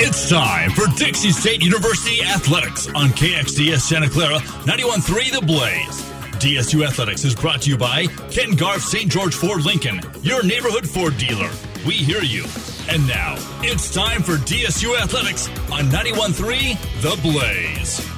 It's time for Dixie State University Athletics on KXDS Santa Clara 91.3 The Blaze. DSU Athletics is brought to you by Ken Garff St. George Ford Lincoln, your neighborhood Ford dealer. We hear you. And now, it's time for DSU Athletics on 91.3 The Blaze.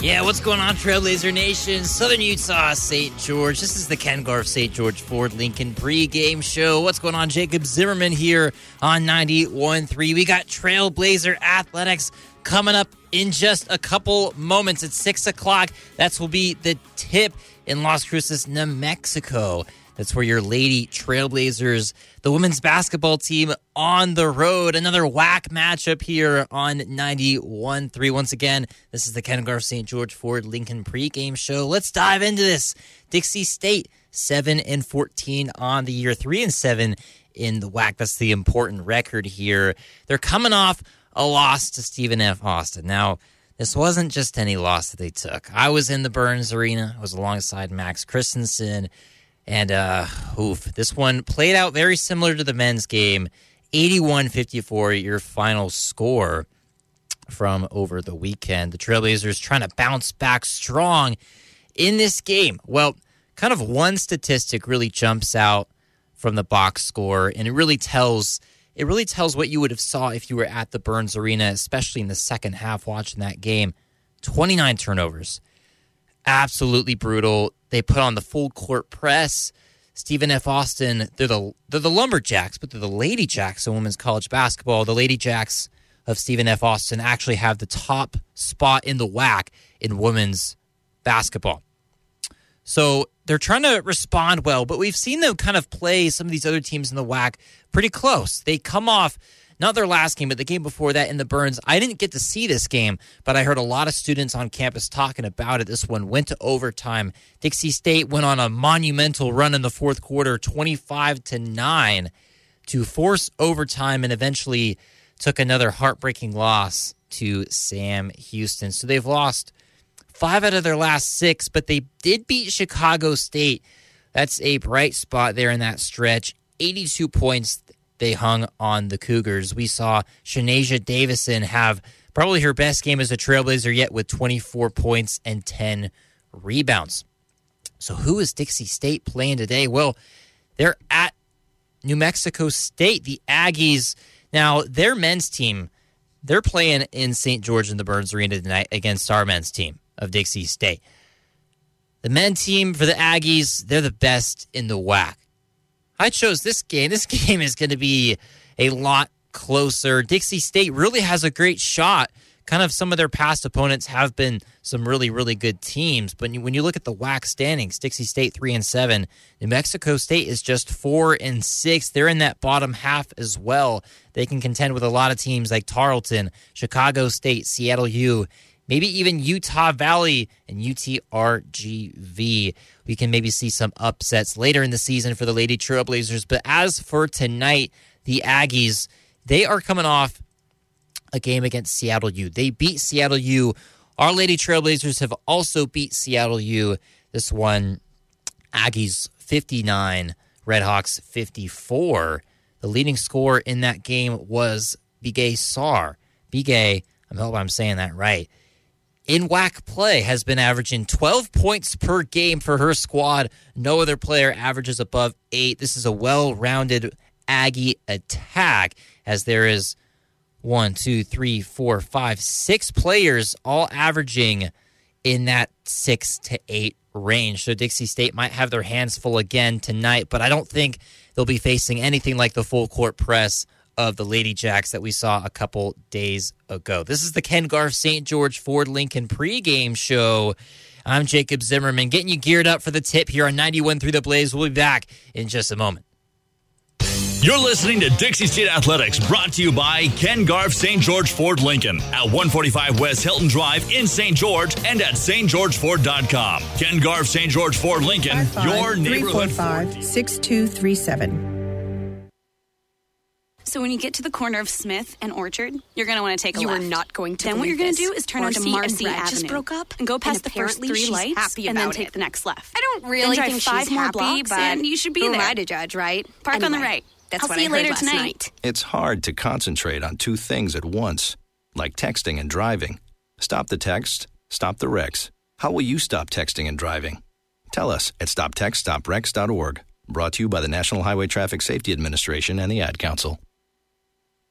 Yeah, what's going on, Trailblazer Nation? Southern Utah, St. George. This is the Ken Garff St. George Ford Lincoln pregame show. What's going on? Jacob Zimmerman here on 91.3. We got Trailblazer Athletics coming up in just a couple moments at 6 o'clock. That will be the tip in Las Cruces, New Mexico. That's where your Lady Trailblazers, the women's basketball team on the road. Another WAC matchup here on 91.3. Once again, this is the Ken Garff St. George Ford Lincoln pregame show. Let's dive into this. Dixie State, 7 and 14 on the year, 3 and 7 in the WAC. That's the important record here. They're coming off a loss to Stephen F. Austin. Now, this wasn't just any loss that they took. I was in the Burns Arena. I was alongside Max Christensen. And uh, oof, this one played out very similar to the men's game 81 54, your final score from over the weekend. The Trailblazers trying to bounce back strong in this game. Well, kind of one statistic really jumps out from the box score, and it really tells. It really tells what you would have saw if you were at the Burns Arena, especially in the second half watching that game. 29 turnovers. Absolutely brutal. They put on the full court press. Stephen F. Austin, they're the they're the Lumberjacks, but they're the Lady Jacks of women's college basketball. The Lady Jacks of Stephen F. Austin actually have the top spot in the WAC in women's basketball. So they're trying to respond well, but we've seen them kind of play some of these other teams in the WAC pretty close. They come off not their last game, but the game before that in the Burns. I didn't get to see this game, but I heard a lot of students on campus talking about it. This one went to overtime. Dixie State went on a monumental run in the fourth quarter, 25 to 9, to force overtime and eventually took another heartbreaking loss to Sam Houston. So they've lost five out of their last six, but they did beat Chicago State. That's a bright spot there in that stretch. 82 points they hung on the Cougars. We saw Shanasia Davison have probably her best game as a Trailblazer yet with 24 points and 10 rebounds. So, who is Dixie State playing today? Well, they're at New Mexico State. The Aggies, now, their men's team, they're playing in St. George in the Burns Arena tonight against our men's team of Dixie State. The men team for the Aggies, they're the best in the WAC. I chose this game. This game is going to be a lot closer. Dixie State really has a great shot. Kind of some of their past opponents have been some really, really good teams. But when you look at the WAC standings, Dixie State three and seven, New Mexico State is just four and six. They're in that bottom half as well. They can contend with a lot of teams like Tarleton, Chicago State, Seattle U, maybe even Utah Valley and UTRGV. We can maybe see some upsets later in the season for the Lady Trailblazers. But as for tonight, the Aggies, they are coming off a game against Seattle U. They beat Seattle U. Our Lady Trailblazers have also beat Seattle U. This one, Aggies 59, Redhawks 54. The leading scorer in that game was Bigay Sar. Bigay, I hope I'm saying that right in WAC play has been averaging 12 points per game for her squad. No other player averages above eight. This is a well rounded Aggie attack as there is one, two, three, four, five, six players all averaging in that six to eight range. So Dixie State might have their hands full again tonight, but I don't think they'll be facing anything like the full court press of the Lady Jacks that we saw a couple days ago. This is the Ken Garff St. George Ford Lincoln pregame show. I'm Jacob Zimmerman, getting you geared up for the tip here on 91 through the Blaze. We'll be back in just a moment. You're listening to Dixie State Athletics, brought to you by Ken Garff St. George Ford Lincoln at 145 West Hilton Drive in St. George and at stgeorgeford.com. Ken Garff St. George Ford Lincoln, your neighborhood Ford. 6237. So when you get to the corner of Smith and Orchard, you're going to want to take a you left. You are not going to. Then what you're going to do is turn Marcy onto Marcy and Brett Avenue. just broke up and go past and the first three lights, happy and then take it. the next left. I don't really then drive think five she's more happy, blocks, but and you should be who there. am I to judge, right? Park anyway, on the right. That's I'll what see I you heard later last tonight. night. It's hard to concentrate on two things at once, like texting and driving. Stop the text, stop the wrecks. How will you stop texting and driving? Tell us at stoptextstoprex.org. Brought to you by the National Highway Traffic Safety Administration and the Ad Council.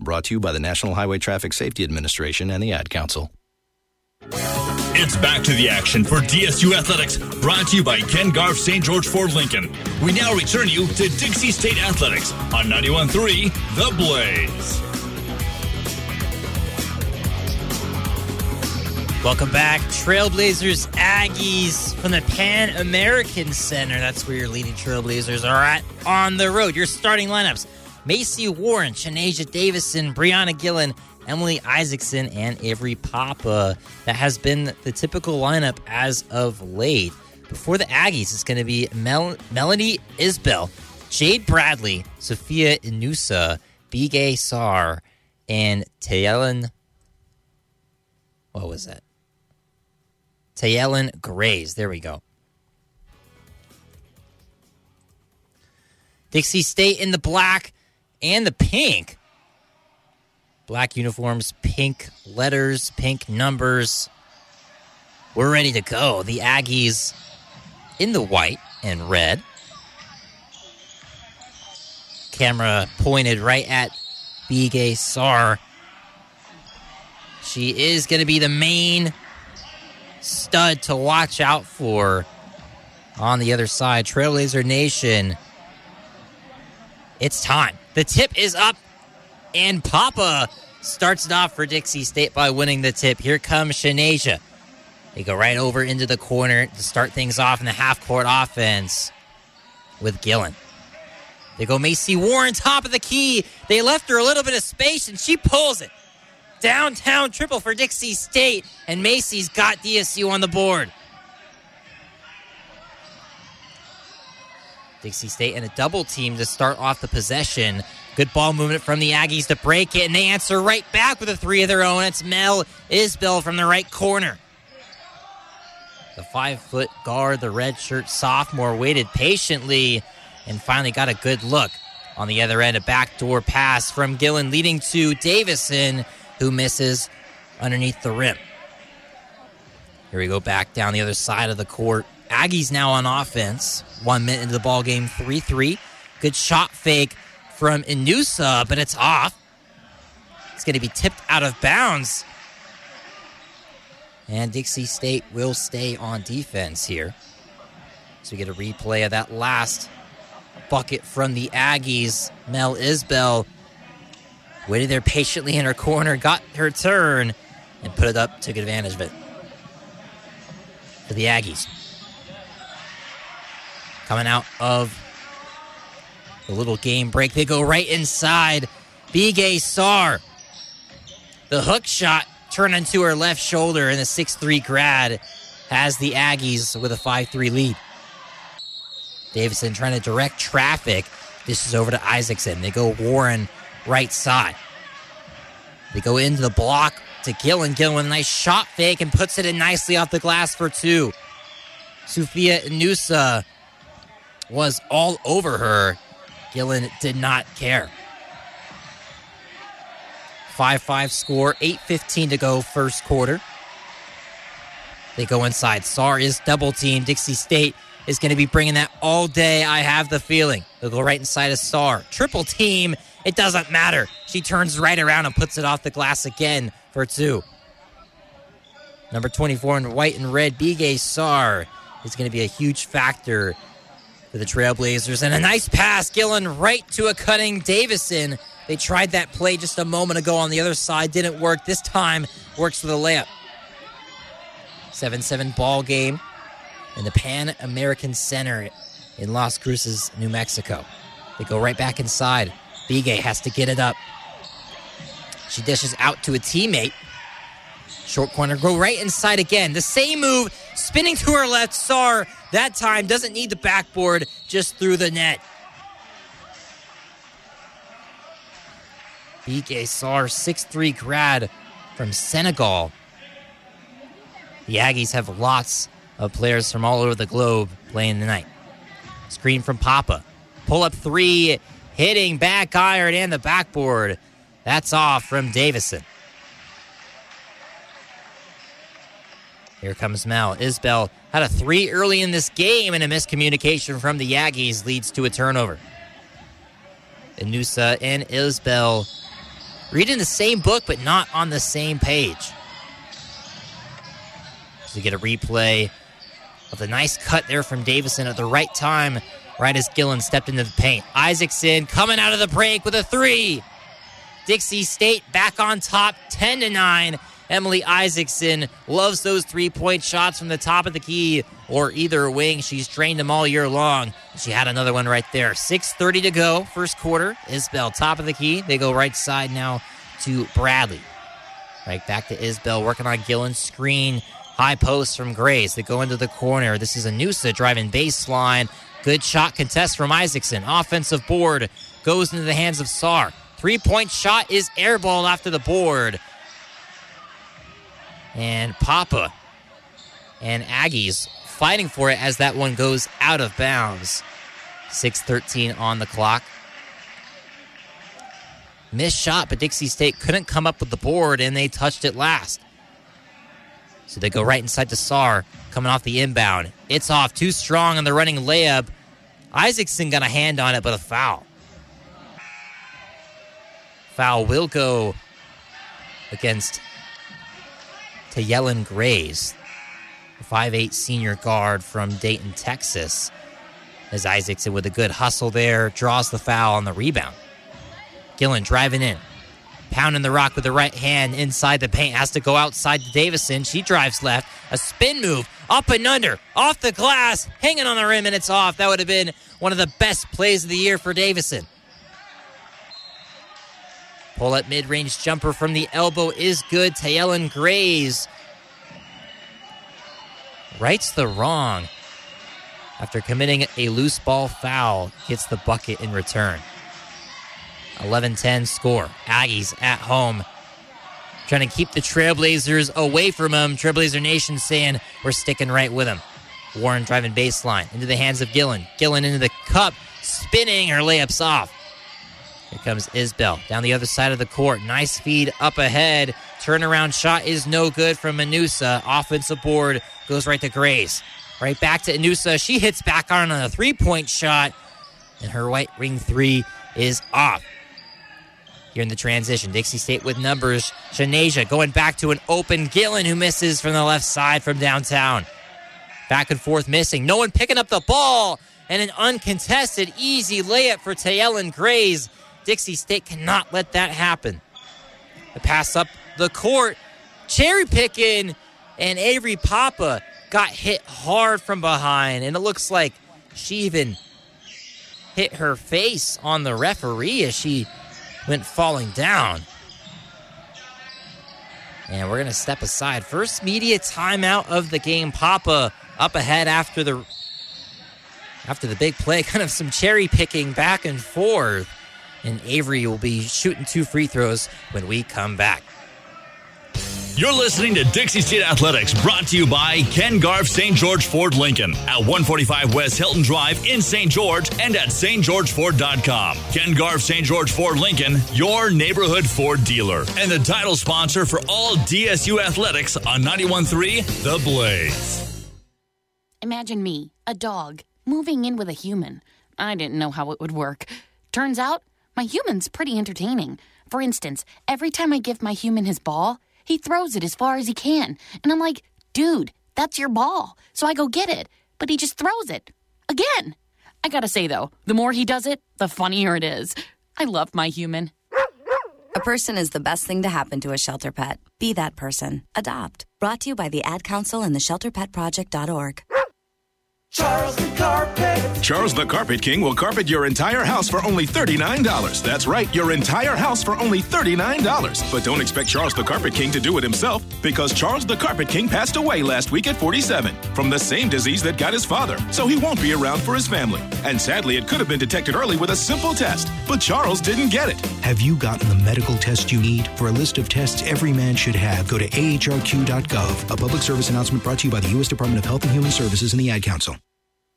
Brought to you by the National Highway Traffic Safety Administration and the Ad Council. It's back to the action for DSU Athletics, brought to you by Ken Garff St. George Ford Lincoln. We now return you to Dixie State Athletics on 91.3 The Blaze. Welcome back, Trailblazers Aggies from the Pan American Center. That's where your leading Trailblazers are at on the road. Your starting lineups Macy Warren, Shanasia Davison, Brianna Gillen, Emily Isaacson, and Avery Papa. That has been the typical lineup as of late. Before the Aggies, it's going to be Mel- Melanie Isbell, Jade Bradley, Sophia Inusa, Bigay Sar, and Tayellen. What was that? Tayellen Grays. There we go. Dixie State in the black and the pink. Black uniforms, pink letters, pink numbers. We're ready to go. The Aggies in the white and red. Camera pointed right at Bigay Sar. She is going to be the main stud to watch out for on the other side. Trailblazer Nation. It's time. The tip is up, and Papa starts it off for Dixie State by winning the tip. Here comes Shanasia. They go right over into the corner to start things off in the half court offense with Gillen. They go Macy Warren, top of the key. They left her a little bit of space, and she pulls it. Downtown triple for Dixie State, and Macy's got DSU on the board. Dixie State and a double team to start off the possession. Good ball movement from the Aggies to break it, and they answer right back with a three of their own. It's Mel Isbell from the right corner. The five foot guard, the red shirt sophomore, waited patiently and finally got a good look. On the other end, a backdoor pass from Gillen leading to Davison, who misses underneath the rim. Here we go back down the other side of the court. Aggies now on offense. One minute into the ball game, 3 3. Good shot fake from Inusa, but it's off. It's going to be tipped out of bounds. And Dixie State will stay on defense here. So we get a replay of that last bucket from the Aggies. Mel Isbell waited there patiently in her corner, got her turn, and put it up, took advantage of it. For the Aggies. Coming out of the little game break, they go right inside. Bigay Sar. The hook shot turned into her left shoulder, and the 6'3 grad has the Aggies with a 5 3 lead. Davison trying to direct traffic. This is over to Isaacson. They go Warren right side. They go into the block to Gillen. Gillen with a nice shot fake and puts it in nicely off the glass for two. Sufia Inusa was all over her. Gillen did not care. 5 5 score, 8.15 to go, first quarter. They go inside. Sar is double team. Dixie State is going to be bringing that all day. I have the feeling. They'll go right inside of Sar. Triple team. It doesn't matter. She turns right around and puts it off the glass again for two. Number 24 in white and red, Bigay Sar, is going to be a huge factor for the Trailblazers. And a nice pass, Gillen right to a cutting Davison. They tried that play just a moment ago on the other side, didn't work. This time works for the layup. 7 7 ball game in the Pan American Center in Las Cruces, New Mexico. They go right back inside. Bigay has to get it up. She dishes out to a teammate. Short corner, go right inside again. The same move, spinning to her left. Sar, that time, doesn't need the backboard, just through the net. BK Sar, 6'3 grad from Senegal. The Aggies have lots of players from all over the globe playing tonight. Screen from Papa. Pull up three, hitting back iron and the backboard. That's off from Davison. Here comes Mel. Isbell had a three early in this game, and a miscommunication from the Aggies leads to a turnover. Inusa and Isbell reading the same book, but not on the same page. So you get a replay of the nice cut there from Davison at the right time, right as Gillen stepped into the paint. Isaacson coming out of the break with a three. Dixie State back on top, 10 to 9. Emily Isaacson loves those three point shots from the top of the key or either wing. She's trained them all year long. She had another one right there. 6.30 to go, first quarter. Isbell, top of the key. They go right side now to Bradley. Right back to Isbell, working on Gillen's screen. High post from Grace. They go into the corner. This is Anusa driving baseline. Good shot contest from Isaacson. Offensive board goes into the hands of Sar. Three point shot is airballed after the board. And Papa and Aggies fighting for it as that one goes out of bounds. 6.13 on the clock. Missed shot, but Dixie State couldn't come up with the board and they touched it last. So they go right inside to Sar, coming off the inbound. It's off, too strong on the running layup. Isaacson got a hand on it, but a foul. Foul will go against Tayellen Grays, the 5'8 senior guard from Dayton, Texas. As Isaacson with a good hustle there, draws the foul on the rebound. Gillen driving in, pounding the rock with the right hand inside the paint. Has to go outside to Davison. She drives left. A spin move up and under, off the glass, hanging on the rim, and it's off. That would have been one of the best plays of the year for Davison. Pull up mid range jumper from the elbow is good. Tayellen Grays rights the wrong after committing a loose ball foul, hits the bucket in return. 11 10 score. Aggies at home. Trying to keep the Trailblazers away from them. Trailblazer Nation saying we're sticking right with them. Warren driving baseline into the hands of Gillen. Gillen into the cup, spinning her layups off. Here comes Isbell down the other side of the court. Nice feed up ahead. Turnaround shot is no good from Manusa. Offensive board goes right to Grace. Right back to Inusa. She hits back on a three point shot, and her white ring three is off. Here in the transition, Dixie State with numbers. Shanasia going back to an open Gillen who misses from the left side from downtown. Back and forth missing. No one picking up the ball. And an uncontested easy layup for Tayellen Grays. Dixie State cannot let that happen. The pass up the court. Cherry picking. And Avery Papa got hit hard from behind. And it looks like she even hit her face on the referee as she went falling down. And we're going to step aside. First media timeout of the game. Papa up ahead after the after the big play. Kind of some cherry picking back and forth. And Avery will be shooting two free throws when we come back. You're listening to Dixie State Athletics, brought to you by Ken Garff St. George Ford Lincoln at 145 West Hilton Drive in St. George and at stgeorgeford.com. Ken Garff St. George Ford Lincoln, your neighborhood Ford dealer, and the title sponsor for all DSU athletics on 91.3 The Blaze. Imagine me, a dog, moving in with a human. I didn't know how it would work. Turns out, my human's pretty entertaining. For instance, every time I give my human his ball, he throws it as far as he can. And I'm like, dude, that's your ball. So I go get it. But he just throws it. Again. I gotta say, though, the more he does it, the funnier it is. I love my human. A person is the best thing to happen to a shelter pet. Be that person. Adopt. Brought to you by the Ad Council and the ShelterPetProject.org. Charles the Carpet. Charles the Carpet King will carpet your entire house for only $39. That's right, your entire house for only $39. But don't expect Charles the Carpet King to do it himself because Charles the Carpet King passed away last week at 47 from the same disease that got his father, so he won't be around for his family. And sadly, it could have been detected early with a simple test, but Charles didn't get it. Have you gotten the medical test you need? For a list of tests every man should have, go to ahrq.gov. A public service announcement brought to you by the U.S. Department of Health and Human Services and the Ad Council.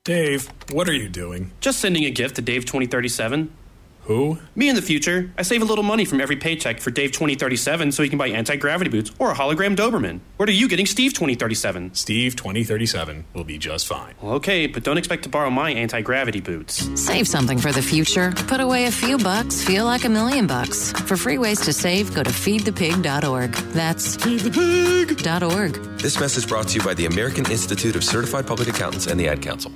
Dave, what are you doing? Just sending a gift to Dave 2037. Who? Me in the future. I save a little money from every paycheck for Dave 2037 so he can buy anti gravity boots or a hologram Doberman. What are you getting Steve 2037? Steve 2037 will be just fine. Well, okay, but don't expect to borrow my anti gravity boots. Save something for the future. Put away a few bucks, feel like a million bucks. For free ways to save, go to feedthepig.org. That's feedthepig.org. This message brought to you by the American Institute of Certified Public Accountants and the Ad Council.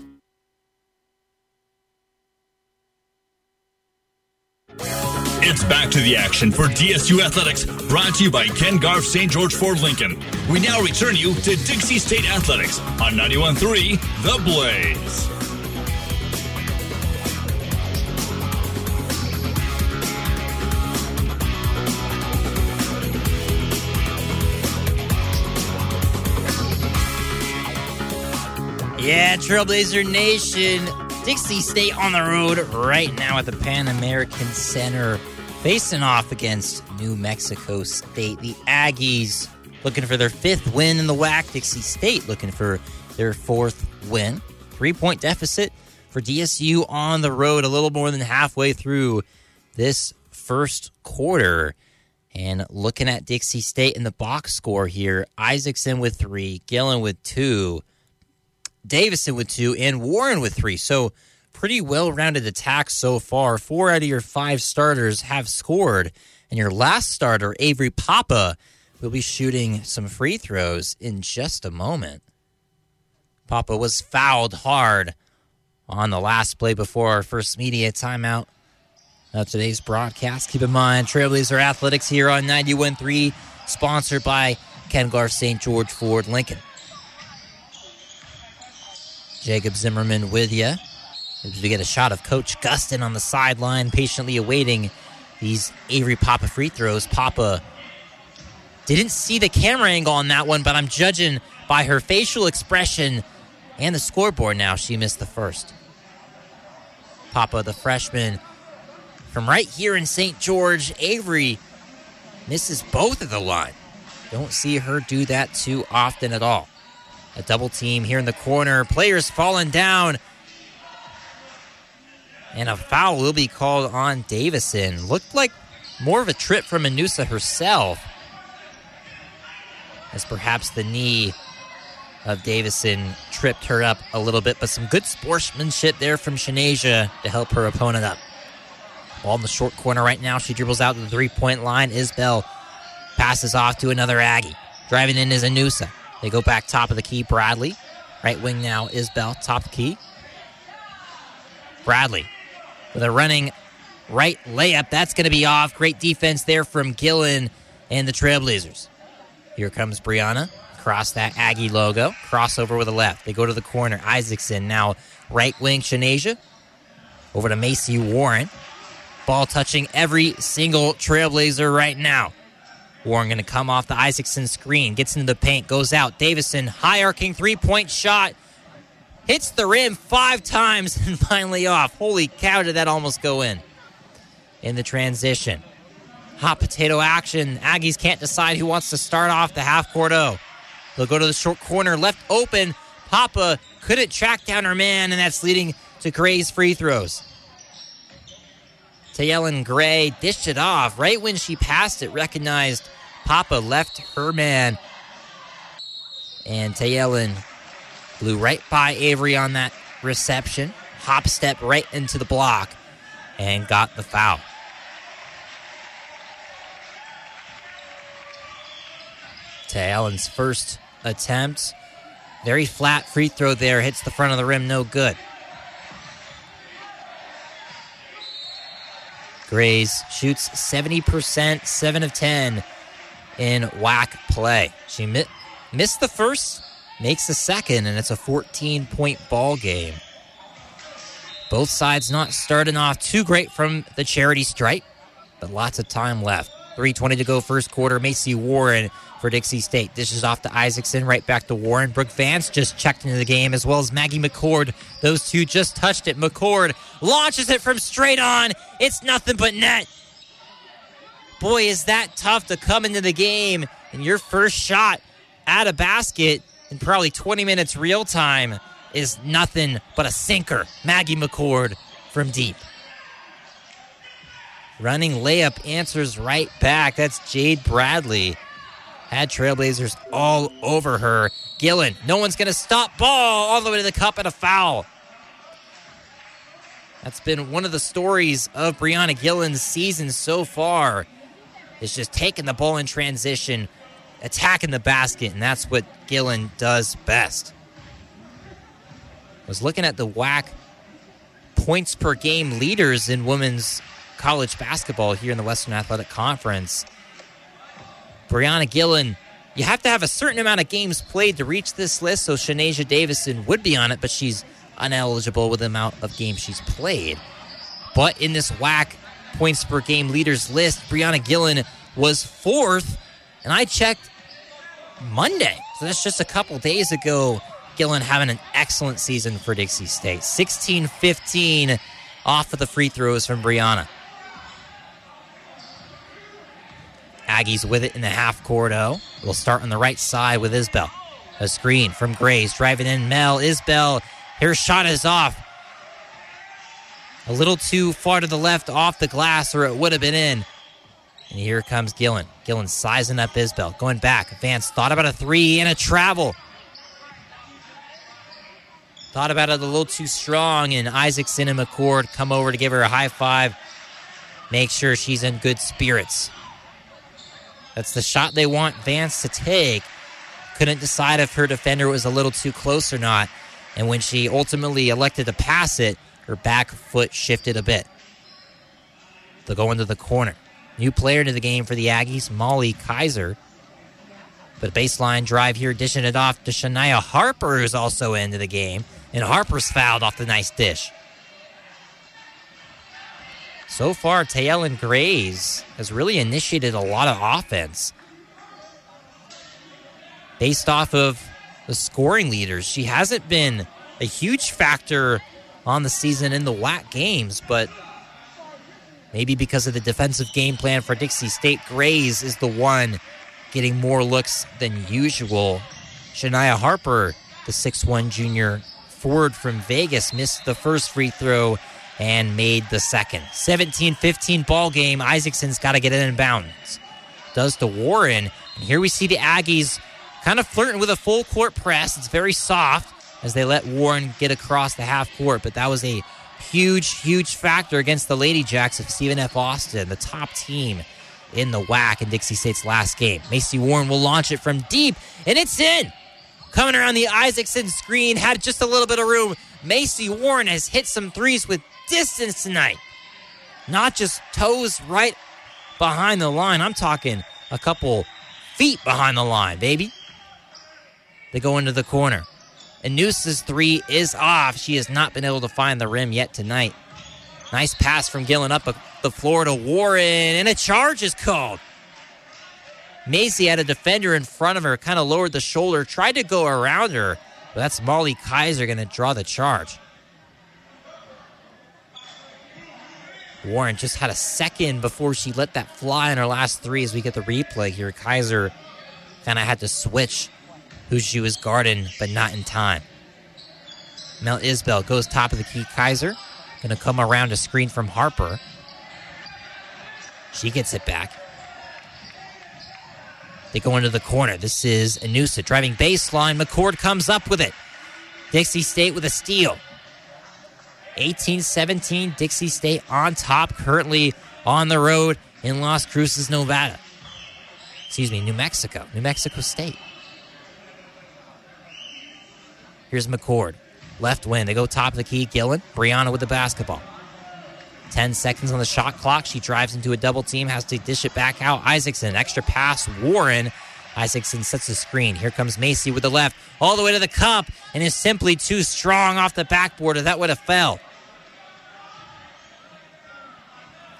It's back to the action for DSU Athletics, brought to you by Ken Garff St. George Ford Lincoln. We now return you to Dixie State Athletics on 91.3 The Blaze. Yeah, Trailblazer Nation. Dixie State on the road right now at the Pan American Center, facing off against New Mexico State. The Aggies looking for their fifth win in the WAC. Dixie State looking for their fourth win. Three point deficit for DSU on the road, a little more than halfway through this first quarter. And looking at Dixie State in the box score here, Isaacson with three, Gillen with two. Davison with two, and Warren with three. So, pretty well rounded attack so far. Four out of your five starters have scored. And your last starter, Avery Papa, will be shooting some free throws in just a moment. Papa was fouled hard on the last play before our first media timeout of today's broadcast. Keep in mind, Trailblazer Athletics here on 91.3, sponsored by Ken Garff St. George Ford Lincoln. Jacob Zimmerman with you. As we get a shot of Coach Gustin on the sideline, patiently awaiting these Avery Papa free throws. Papa didn't see the camera angle on that one, but I'm judging by her facial expression and the scoreboard now. She missed the first. Papa, the freshman from right here in St. George, Avery misses both of the line. Don't see her do that too often at all. A double team here in the corner. Players falling down. And a foul will be called on Davison. Looked like more of a trip from Anusa herself. As perhaps the knee of Davison tripped her up a little bit, but some good sportsmanship there from Shanasia to help her opponent up. Ball in the short corner right now. She dribbles out to the three point line. Isbell passes off to another Aggie. Driving in is Anusa. They go back top of the key. Bradley. Right wing now Isbell. Top key. Bradley with a running right layup. That's going to be off. Great defense there from Gillen and the Trailblazers. Here comes Brianna. Across that Aggie logo. Crossover with a left. They go to the corner. Isaacson now right wing Shanasia. Over to Macy Warren. Ball touching every single Trailblazer right now. Warren going to come off the Isaacson screen, gets into the paint, goes out. Davison, high arcing three point shot, hits the rim five times and finally off. Holy cow, did that almost go in? In the transition. Hot potato action. Aggies can't decide who wants to start off the half court O. They'll go to the short corner, left open. Papa couldn't track down her man, and that's leading to Gray's free throws. Tayellen Gray dished it off right when she passed it, recognized Papa left her man. And Tayellen blew right by Avery on that reception, hop step right into the block, and got the foul. To Allen's first attempt. Very flat free throw there, hits the front of the rim, no good. Grays shoots 70%, 7 of 10 in WAC play. She mi- missed the first makes the second, and it's a 14 point ball game. Both sides not starting off too great from the charity stripe, but lots of time left. 3.20 to go first quarter. Macy Warren for Dixie State. Dishes off to Isaacson, right back to Warren. Brooke Vance just checked into the game, as well as Maggie McCord. Those two just touched it. McCord launches it from straight on. It's nothing but net. Boy, is that tough to come into the game and your first shot at a basket in probably 20 minutes real time is nothing but a sinker. Maggie McCord from deep. Running layup answers right back. That's Jade Bradley. Had Trailblazers all over her. Gillen, no one's going to stop ball all the way to the cup and a foul. That's been one of the stories of Brianna Gillen's season so far. Is just taking the ball in transition, attacking the basket, and that's what Gillen does best. Was looking at the WAC points per game leaders in women's college basketball here in the Western Athletic Conference. Brianna Gillen, you have to have a certain amount of games played to reach this list, so Shanasia Davison would be on it, but she's uneligible with the amount of games she's played. But in this WAC points per game leaders list, Brianna Gillen was fourth, and I checked Monday, so that's just a couple days ago. Gillen having an excellent season for Dixie State. 16 15 off of the free throws from Brianna. Aggies with it in the half court. Oh, we'll start on the right side with Isbell. A screen from Grays driving in Mel Isbell. Her shot is off. A little too far to the left off the glass, or it would have been in. And here comes Gillen. Gillen sizing up Isbell. Going back. Vance thought about a three and a travel. Thought about it a little too strong, and Isaacson and McCord come over to give her a high five. Make sure she's in good spirits. That's the shot they want Vance to take. Couldn't decide if her defender was a little too close or not. And when she ultimately elected to pass it, her back foot shifted a bit. They'll go into the corner. New player to the game for the Aggies, Molly Kaiser. But baseline drive here, dishing it off to Shania Harper, who's also into the game. And Harper's fouled off the nice dish. So far, Taylon Grays has really initiated a lot of offense. Based off of the scoring leaders, she hasn't been a huge factor on the season in the WAC games, but maybe because of the defensive game plan for Dixie State, Grays is the one getting more looks than usual. Shania Harper, the 6'1 junior forward from Vegas, missed the first free throw and made the second. 17 15 ball game. Isaacson's got to get it in bounds. Does to Warren. And here we see the Aggies kind of flirting with a full court press. It's very soft as they let Warren get across the half court, but that was a huge, huge factor against the Lady Jacks of Stephen F. Austin, the top team in the WAC in Dixie State's last game. Macy Warren will launch it from deep, and it's in. Coming around the Isaacson screen, had just a little bit of room. Macy Warren has hit some threes with distance tonight. Not just toes right behind the line. I'm talking a couple feet behind the line, baby. They go into the corner. Noose's three is off. She has not been able to find the rim yet tonight. Nice pass from Gillen up the floor to Warren, and a charge is called. Macy had a defender in front of her, kind of lowered the shoulder, tried to go around her, but that's Molly Kaiser going to draw the charge. Warren just had a second before she let that fly in her last three as we get the replay here. Kaiser kind of had to switch she was guarding, but not in time. Mel Isbell goes top of the key. Kaiser going to come around a screen from Harper. She gets it back. They go into the corner. This is Anusa driving baseline. McCord comes up with it. Dixie State with a steal. 18 17, Dixie State on top, currently on the road in Las Cruces, Nevada. Excuse me, New Mexico, New Mexico State. Here's McCord. Left wing. They go top of the key. Gillen. Brianna with the basketball. 10 seconds on the shot clock. She drives into a double team, has to dish it back out. Isaacson, extra pass. Warren Isaacson sets the screen. Here comes Macy with the left, all the way to the cup, and is simply too strong off the backboard, or that would have fell.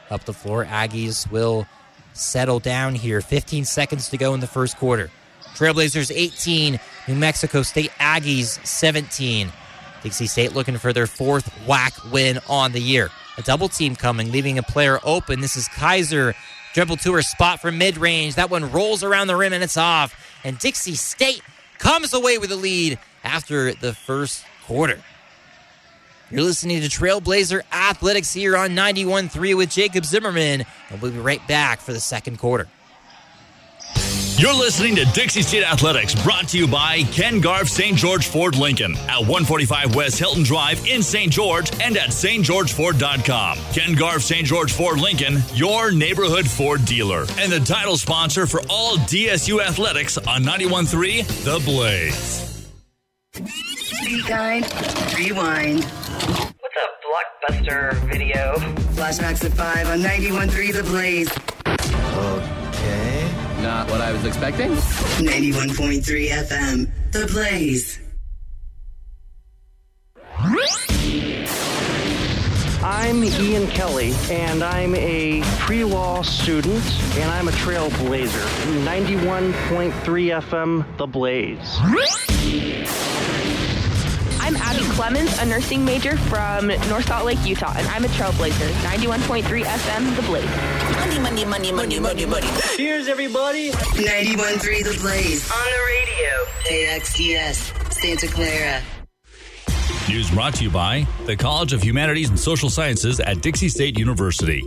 Up the floor, Aggies will settle down here. 15 seconds to go in the first quarter. Trailblazers 18, New Mexico State Aggies 17. Dixie State looking for their fourth WAC win on the year. A double team coming, leaving a player open. This is Kaiser. Dribble to her spot from mid range. That one rolls around the rim and it's off. And Dixie State comes away with the lead after the first quarter. You're listening to Trailblazer Athletics here on 91.3 with Jacob Zimmerman, and we'll be right back for the second quarter. You're listening to Dixie State Athletics, brought to you by Ken Garff St. George Ford Lincoln at 145 West Hilton Drive in St. George and at stgeorgeford.com. Ken Garff St. George Ford Lincoln, your neighborhood Ford dealer, and the title sponsor for all DSU athletics on 91.3 The Blaze. Be kind, rewind. What's a blockbuster video? Flashbacks at 5 on 91.3 The Blaze. Okay. Not what I was expecting. 91.3 FM The Blaze. I'm Ian Kelly, and I'm a pre law student, and I'm a trailblazer. 91.3 FM The Blaze. I'm Abby Clemens, a nursing major from North Salt Lake, Utah, and I'm a trailblazer. 91.3 FM The Blaze. Money, money, money, money, money, money. Cheers, everybody. 91.3 The Blaze. On the radio. KXDS, Santa Clara. News brought to you by the College of Humanities and Social Sciences at Dixie State University.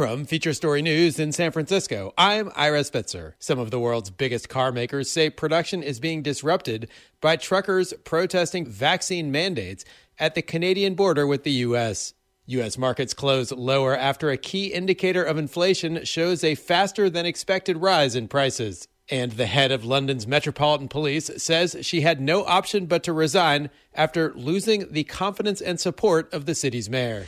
From Feature Story News in San Francisco, I'm Ira Spitzer. Some of the world's biggest car makers say production is being disrupted by truckers protesting vaccine mandates at the Canadian border with the U.S. U.S. markets close lower after a key indicator of inflation shows a faster than expected rise in prices. And the head of London's Metropolitan Police says she had no option but to resign after losing the confidence and support of the city's mayor.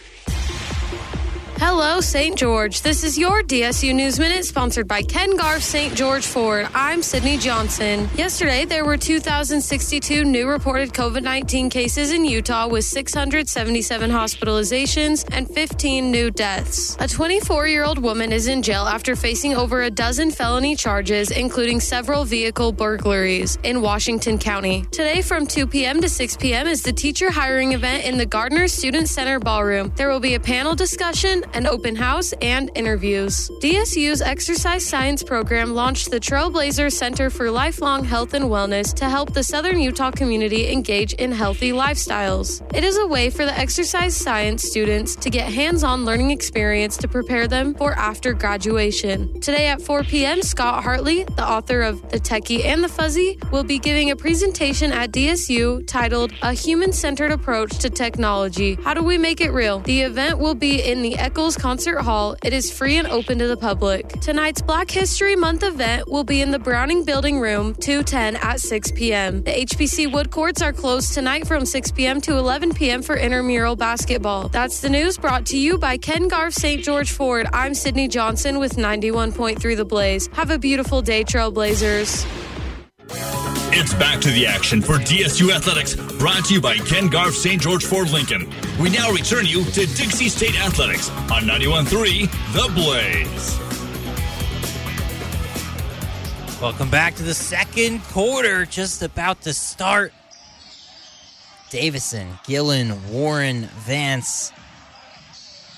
Hello, St. George. This is your DSU News Minute sponsored by Ken Garff St. George Ford. I'm Sydney Johnson. Yesterday, there were 2,062 new reported COVID 19 cases in Utah with 677 hospitalizations and 15 new deaths. A 24 year old woman is in jail after facing over a dozen felony charges, including several vehicle burglaries in Washington County. Today, from 2 p.m. to 6 p.m., is the teacher hiring event in the Gardner Student Center Ballroom. There will be a panel discussion an open house, and interviews. DSU's exercise science program launched the Trailblazer Center for Lifelong Health and Wellness to help the Southern Utah community engage in healthy lifestyles. It is a way for the exercise science students to get hands on learning experience to prepare them for after graduation. Today at 4 p.m., Scott Hartley, the author of The Techie and the Fuzzy, will be giving a presentation at DSU titled A Human Centered Approach to Technology. How do we make it real? The event will be in the Echo Concert Hall. It is free and open to the public. Tonight's Black History Month event will be in the Browning Building Room 210 at 6 p.m. The HBC Wood Courts are closed tonight from 6 p.m. to 11 p.m. for intramural basketball. That's the news brought to you by Ken Garff St. George Ford. I'm Sydney Johnson with 91.3 The Blaze. Have a beautiful day, Trailblazers. It's back to the action for DSU Athletics, brought to you by Ken Garff St. George Ford Lincoln. We now return you to Dixie State Athletics on 91.3 The Blaze. Welcome back to the second quarter, just about to start. Davison, Gillen, Warren, Vance,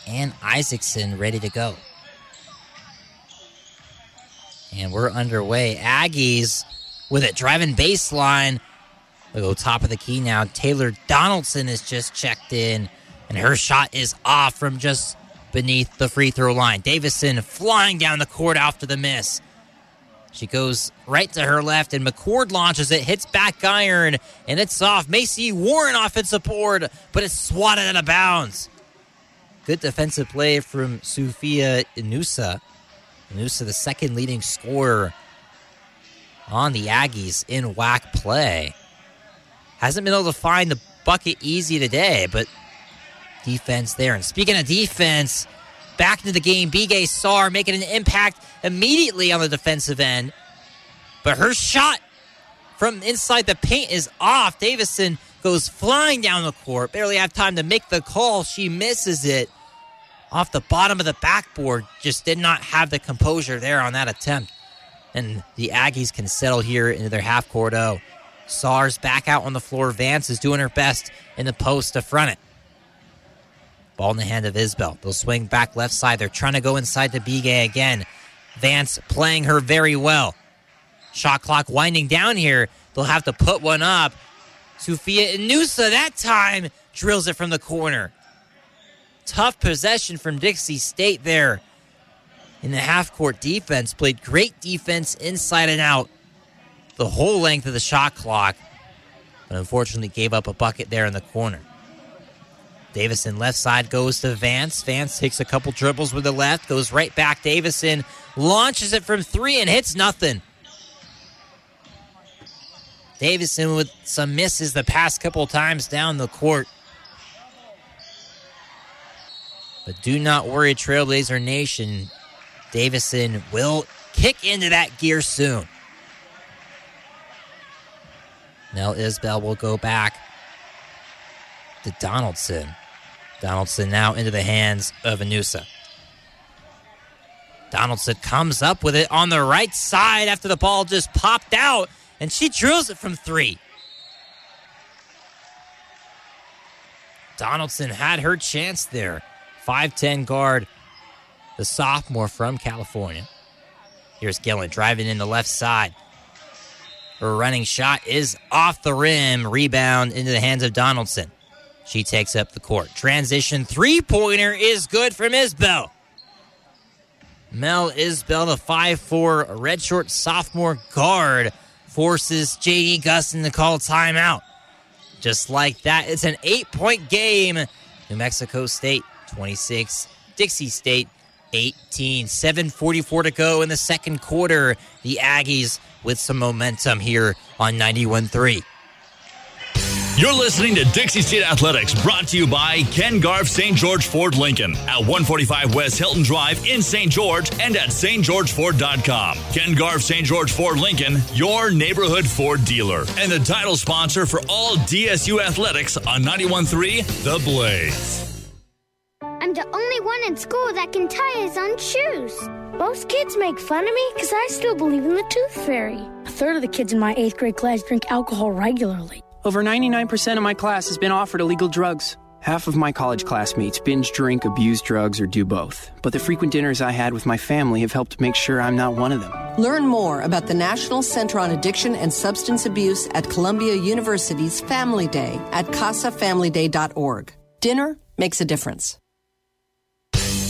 and Isaacson ready to go. And we're underway. Aggies with it driving baseline. We go top of the key now. Taylor Donaldson is just checked in, and her shot is off from just beneath the free throw line. Davison flying down the court after the miss. She goes right to her left, and McCord launches it, hits back iron, and it's off. Macy Warren offensive board, but it's swatted out of bounds. Good defensive play from Sufia Inusa. Inusa, the second leading scorer on the Aggies in WAC play. Hasn't been able to find the bucket easy today, but defense there. And speaking of defense, back into the game. Bigay Sar making an impact immediately on the defensive end. But her shot from inside the paint is off. Davison goes flying down the court. Barely have time to make the call. She misses it off the bottom of the backboard. Just did not have the composure there on that attempt. And the Aggies can settle here into their half court oh, O. SARS back out on the floor. Vance is doing her best in the post to front it. Ball in the hand of Isbell. They'll swing back left side. They're trying to go inside to Bigay again. Vance playing her very well. Shot clock winding down here. They'll have to put one up. Sufia Inusa that time drills it from the corner. Tough possession from Dixie State there in the half court defense. Played great defense inside and out the whole length of the shot clock, but unfortunately gave up a bucket there in the corner. Davison left side goes to Vance. Vance takes a couple dribbles with the left, goes right back. Davison launches it from three and hits nothing. Davison with some misses the past couple times down the court. But do not worry, Trailblazer Nation. Davison will kick into that gear soon. Mel Isbell will go back to Donaldson. Donaldson now into the hands of Inusa. Donaldson comes up with it on the right side after the ball just popped out, and she drills it from three. Donaldson had her chance there. 5'10 guard, the sophomore from California. Here's Gillen driving in the left side. Her running shot is off the rim. Rebound into the hands of Donaldson. She takes up the court. Transition three pointer is good from Isbell. Mel Isbell, the 5'4 redshirt sophomore guard, forces JD Gustin to call timeout. Just like that, it's an eight point game. New Mexico State 26, Dixie State 18. 7.44 to go in the second quarter. The Aggies with some momentum here on 91.3. You're listening to Dixie State Athletics, brought to you by Ken Garff St. George Ford Lincoln at 145 West Hilton Drive in St. George and at stgeorgeford.com. Ken Garff St. George Ford Lincoln, your neighborhood Ford dealer, and the title sponsor for all DSU athletics on 91.3 The Blaze. I'm the only one in school that can tie his own shoes. Most kids make fun of me because I still believe in the tooth fairy. A third of the kids in my eighth grade class drink alcohol regularly. Over 99% of my class has been offered illegal drugs. Half of my college classmates binge drink, abuse drugs, or do both. But the frequent dinners I had with my family have helped make sure I'm not one of them. Learn more about the National Center on Addiction and Substance Abuse at Columbia University's Family Day at casafamilyday.org. Dinner makes a difference.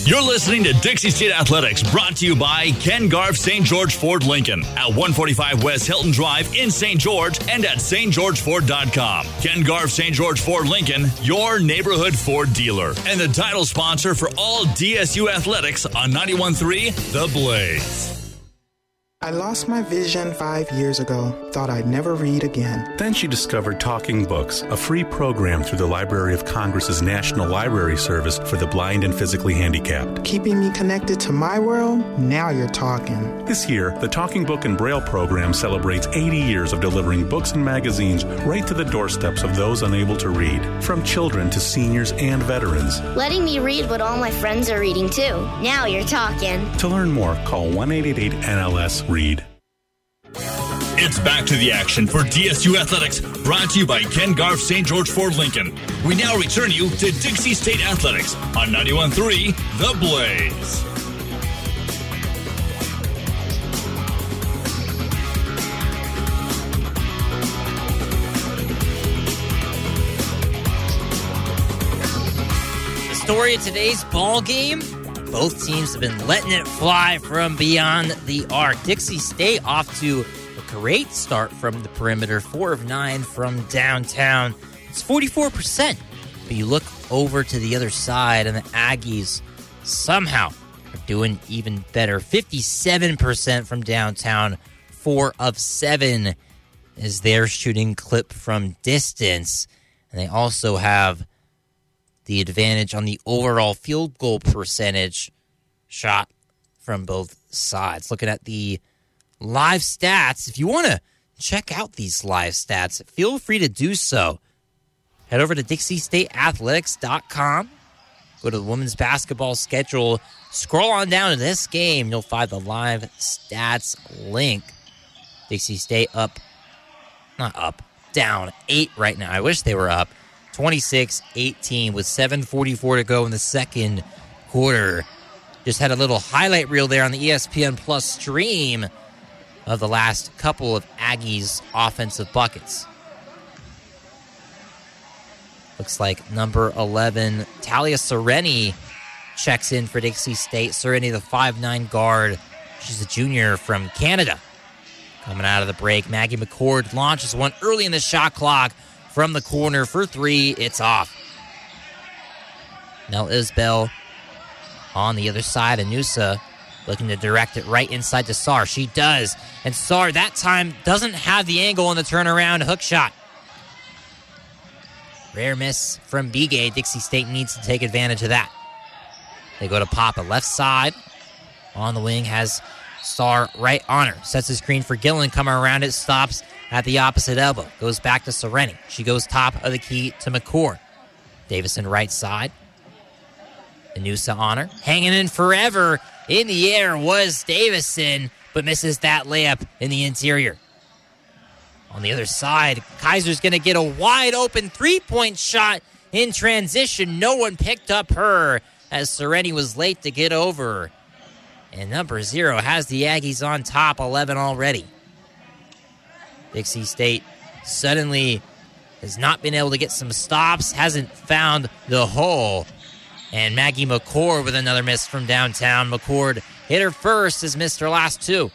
You're listening to Dixie State Athletics, brought to you by Ken Garff St. George Ford Lincoln at 145 West Hilton Drive in St. George and at stgeorgeford.com. Ken Garff St. George Ford Lincoln, your neighborhood Ford dealer, and the title sponsor for all DSU athletics on 91.3 The Blaze. I lost my vision five years ago. Thought I'd never read again. Then she discovered Talking Books, a free program through the Library of Congress's National Library Service for the blind and physically handicapped. Keeping me connected to my world? Now you're talking. This year, the Talking Book and Braille program celebrates 80 years of delivering books and magazines right to the doorsteps of those unable to read, from children to seniors and veterans. Letting me read what all my friends are reading too. Now you're talking. To learn more, call 1 888 NLS Read. It's back to the action for DSU Athletics, brought to you by Ken Garff St. George Ford Lincoln. We now return you to Dixie State Athletics on 91.3 The Blaze. The story of today's ball game. Both teams have been letting it fly from beyond the arc. Dixie State off to a great start from the perimeter, four of nine from downtown. It's 44%. But you look over to the other side, and the Aggies somehow are doing even better. 57% from downtown, four of seven is their shooting clip from distance. And they also have the advantage on the overall field goal percentage shot from both sides. Looking at the live stats, if you want to check out these live stats, feel free to do so. Head over to DixieStateAthletics.com. Go to the women's basketball schedule. Scroll on down to this game. You'll find the live stats link. Dixie State up, not up, down eight right now. I wish they were up 26 18 with 7.44 to go in the second quarter. Just had a little highlight reel there on the ESPN Plus stream of the last couple of Aggies offensive buckets. Looks like number 11, Talia Sereni, checks in for Dixie State. Sereni, the 5'9 guard. She's a junior from Canada. Coming out of the break, Maggie McCord launches one early in the shot clock from the corner for three. It's off. Mel Isbell on the other side. Inusa looking to direct it right inside to Sar. She does. And Sar that time doesn't have the angle on the turnaround hook shot. Rare miss from Begay. Dixie State needs to take advantage of that. They go to Papa. Left side on the wing has Star right on her. Sets the screen for Gillen. Coming around it. Stops at the opposite elbow. Goes back to Sereni. She goes top of the key to McCord. Davison right side. Inusa on her. Hanging in forever in the air was Davison, but misses that layup in the interior. On the other side, Kaiser's going to get a wide open three point shot in transition. No one picked up her as Sereni was late to get over. And number zero has the Aggies on top, 11 already. Dixie State suddenly has not been able to get some stops, hasn't found the hole. And Maggie McCord with another miss from downtown. McCord hit her first, has missed her last two.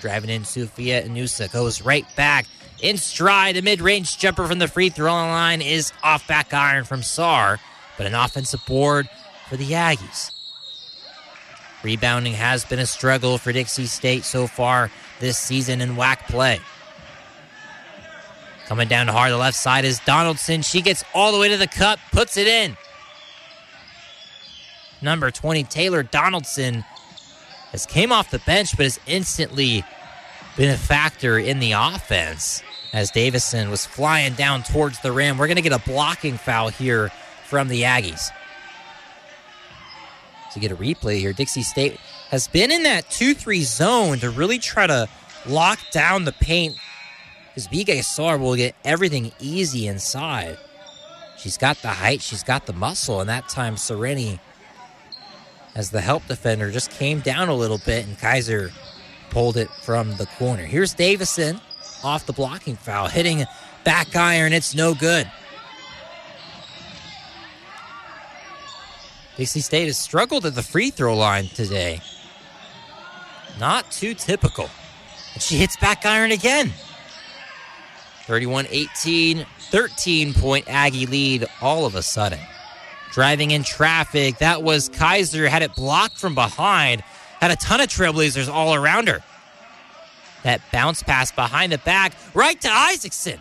Driving in Sufia Inusa goes right back in stride. A mid range jumper from the free throw line is off back iron from Sar, but an offensive board for the Aggies. Rebounding has been a struggle for Dixie State so far this season in WAC play. Coming down hard, the left side is Donaldson. She gets all the way to the cup, puts it in. Number 20, Taylor Donaldson, has came off the bench, but has instantly been a factor in the offense as Davison was flying down towards the rim. We're going to get a blocking foul here from the Aggies. To get a replay here, Dixie State has been in that 2 3 zone to really try to lock down the paint because Bigay Sar will get everything easy inside. She's got the height, she's got the muscle, and that time Sereni, as the help defender, just came down a little bit, and Kaiser pulled it from the corner. Here's Davison off the blocking foul, hitting back iron. It's no good. Dixie State has struggled at the free throw line today. Not too typical. And she hits back iron again. 31 18, 13 point Aggie lead all of a sudden. Driving in traffic, that was Kaiser, had it blocked from behind, had a ton of trailblazers all around her. That bounce pass behind the back, right to Isaacson.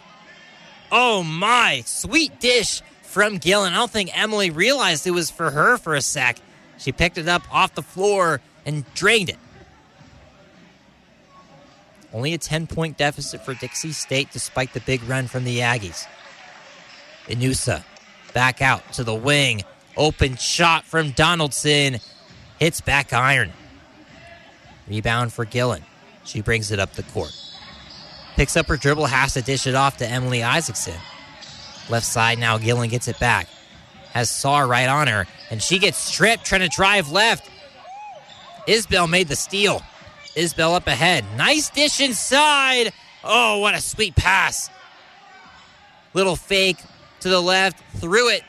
Oh my, sweet dish from Gillen. I don't think Emily realized it was for her for a sec. She picked it up off the floor and drained it. Only a 10 point deficit for Dixie State despite the big run from the Aggies. Inusa back out to the wing. Open shot from Donaldson. Hits back iron. Rebound for Gillen. She brings it up the court. Picks up her dribble, has to dish it off to Emily Isaacson. Left side now, Gillen gets it back. Has Sar right on her, and she gets stripped trying to drive left. Isbell made the steal. Isbell up ahead. Nice dish inside. Oh, what a sweet pass. Little fake to the left, threw it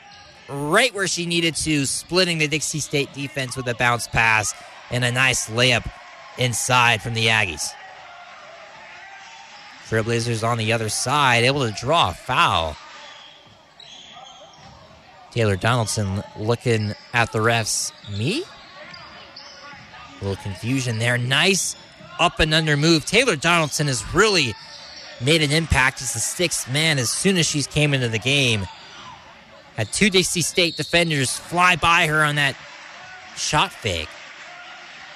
right where she needed to, splitting the Dixie State defense with a bounce pass and a nice layup inside from the Aggies. Trailblazers on the other side, able to draw a foul. Taylor Donaldson looking at the refs. Me? A little confusion there. Nice up and under move. Taylor Donaldson has really made an impact as the sixth man as soon as she's came into the game. Had two Dixie State defenders fly by her on that shot fake.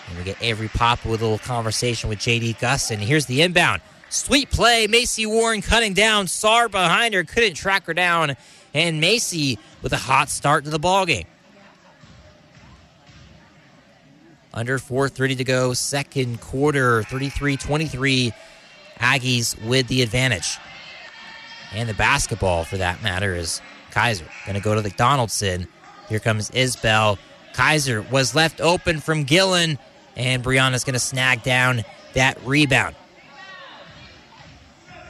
And we get Avery Papa with a little conversation with JD Gustin. Here's the inbound. Sweet play. Macy Warren cutting down. Sar behind her. Couldn't track her down. And Macy with a hot start to the ball game. Under 4.30 to go. Second quarter. 33-23. Aggies with the advantage. And the basketball, for that matter, is Kaiser. Going to go to the Donaldson. Here comes Isbell. Kaiser was left open from Gillen. And Brianna's going to snag down that rebound.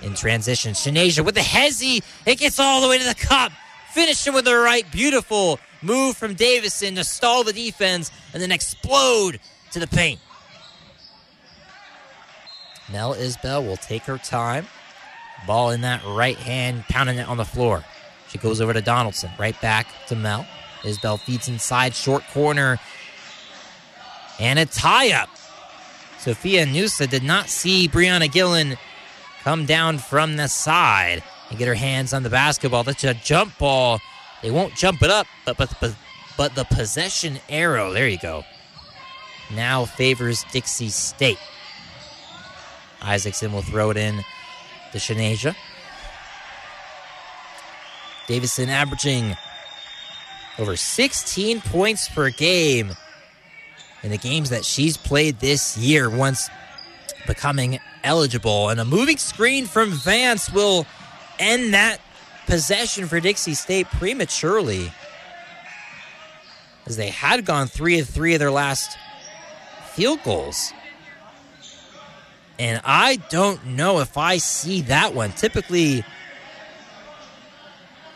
In transition, Shanasia with the hezzy. It gets all the way to the cup. Finishing with the right. Beautiful move from Davison to stall the defense and then explode to the paint. Mel Isbell will take her time. Ball in that right hand, pounding it on the floor. She goes over to Donaldson. Right back to Mel. Isbell feeds inside, short corner. And a tie up. Sufia Inusa did not see Brianna Gillen come down from the side and get her hands on the basketball. That's a jump ball. They won't jump it up, but but but, but the possession arrow, there you go, now favors Dixie State. Isaacson will throw it in to Shanasia. Davison averaging over 16 points per game in the games that she's played this year once becoming eligible. And a moving screen from Vance will end that possession for Dixie State prematurely. As they had gone three of three of their last field goals. And I don't know if I see that one. Typically,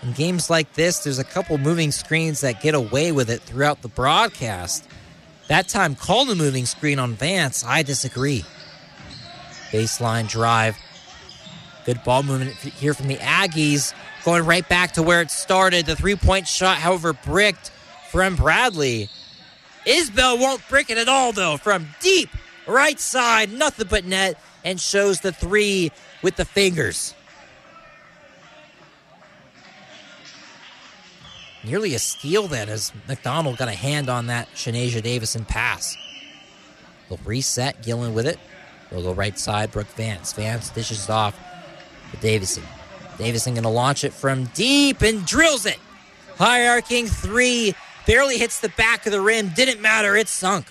in games like this, there's a couple moving screens that get away with it throughout the broadcast. That time, call the moving screen on Vance. I disagree. Baseline drive. Good ball movement here from the Aggies. Going right back to where it started. The three point shot, however, bricked from Bradley. Isbell won't brick it at all, though, from deep right side, nothing but net, and shows the three with the fingers. Nearly a steal then as McDonald got a hand on that Shanasia Davison pass. They'll reset Gillen with it. They'll go right side, Brooke Vance. Vance dishes off to Davison. Davison going to launch it from deep and drills it. High arcing three. Barely hits the back of the rim. Didn't matter. It sunk.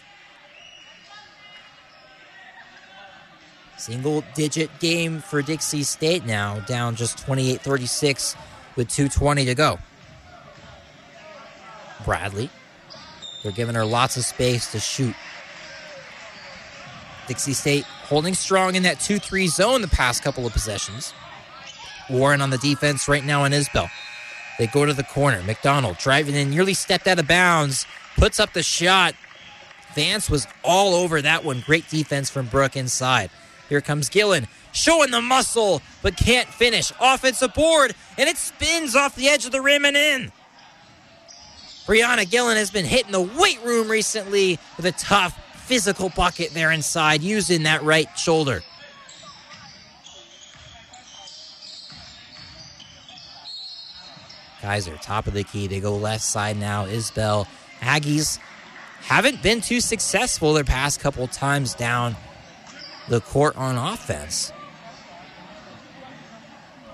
Single digit game for Dixie State now, down just 28 36 with 2.20 to go. Bradley. They're giving her lots of space to shoot. Dixie State holding strong in that 2 3 zone the past couple of possessions. Warren on the defense right now on Isbell. They go to the corner. McDonald driving in, nearly stepped out of bounds, puts up the shot. Vance was all over that one. Great defense from Brooke inside. Here comes Gillen, showing the muscle, but can't finish. Offensive board, and it spins off the edge of the rim and in. Brianna Gillen has been hitting the weight room recently with a tough physical bucket there inside, using that right shoulder. Kaiser, top of the key. They go left side now. Isbell. Aggies haven't been too successful their past couple times down the court on offense.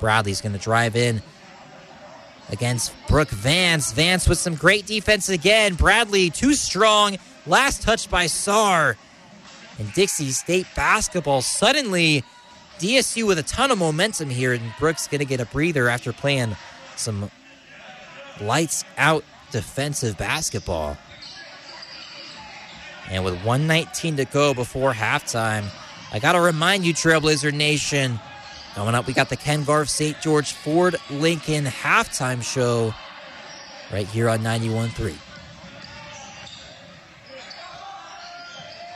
Bradley's going to drive in against Brooke Vance. Vance with some great defense again. Bradley too strong. Last touch by Sar. And Dixie State basketball suddenly DSU with a ton of momentum here, and Brooks going to get a breather after playing some lights out defensive basketball. And with 119 to go before halftime, I got to remind you, Trailblazer Nation, coming up, we got the Ken Garff St. George Ford Lincoln halftime show right here on 91.3.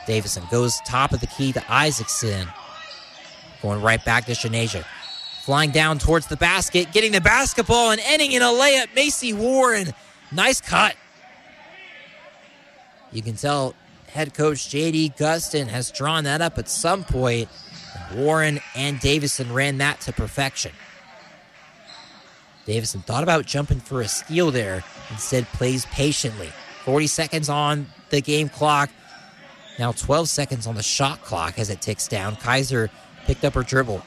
Davison goes top of the key to Isaacson. Going right back to Shanasia. Flying down towards the basket, getting the basketball and ending in a layup. Macy Warren. Nice cut. You can tell head coach JD Gustin has drawn that up at some point. Warren and Davison ran that to perfection. Davison thought about jumping for a steal there, instead plays patiently. 40 seconds on the game clock. Now 12 seconds on the shot clock as it ticks down. Kaiser picked up her dribble.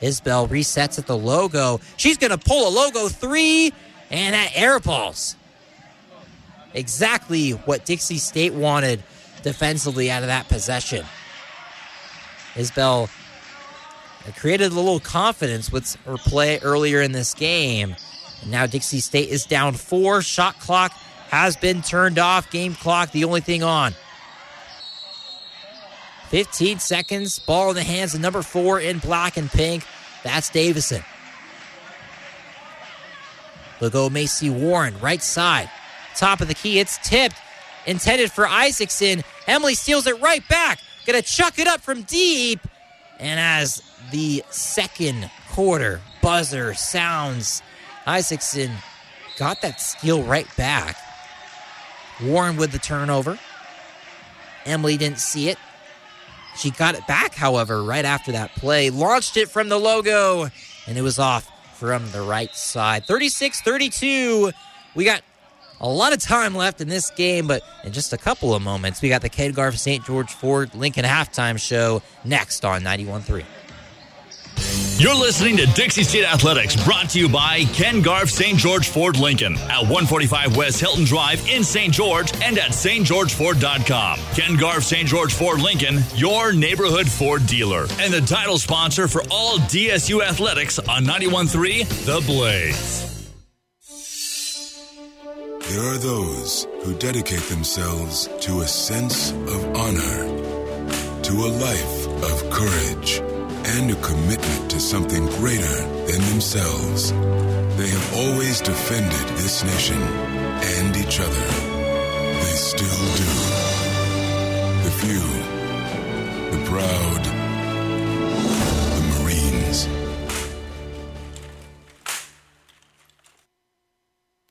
Isbell resets at the logo. She's going to pull a logo three, and that air balls. Exactly what Dixie State wanted defensively out of that possession. Isbell created a little confidence with her play earlier in this game. Now Dixie State is down four. Shot clock has been turned off. Game clock, the only thing on. 15 seconds. Ball in the hands of number four in black and pink. That's Davison. Logo Macy Warren, right side. Top of the key. It's tipped. Intended for Isaacson. Emily steals it right back. Gonna chuck it up from deep. And as the second quarter buzzer sounds, Isaacson got that steal right back. Warren with the turnover. Emily didn't see it. She got it back, however, right after that play. Launched it from the logo, and it was off from the right side. 36 32. We got a lot of time left in this game, but in just a couple of moments, we got the Ken Garff St. George Ford Lincoln halftime show next on 91.3. You're listening to Dixie State Athletics, brought to you by Ken Garff St. George Ford Lincoln at 145 West Hilton Drive in St. George and at stgeorgeford.com. Ken Garff St. George Ford Lincoln, your neighborhood Ford dealer, and the title sponsor for all DSU athletics on 91.3 The Blaze. There are those who dedicate themselves to a sense of honor, to a life of courage, and a commitment to something greater than themselves. They have always defended this nation and each other. They still do. The few, the proud,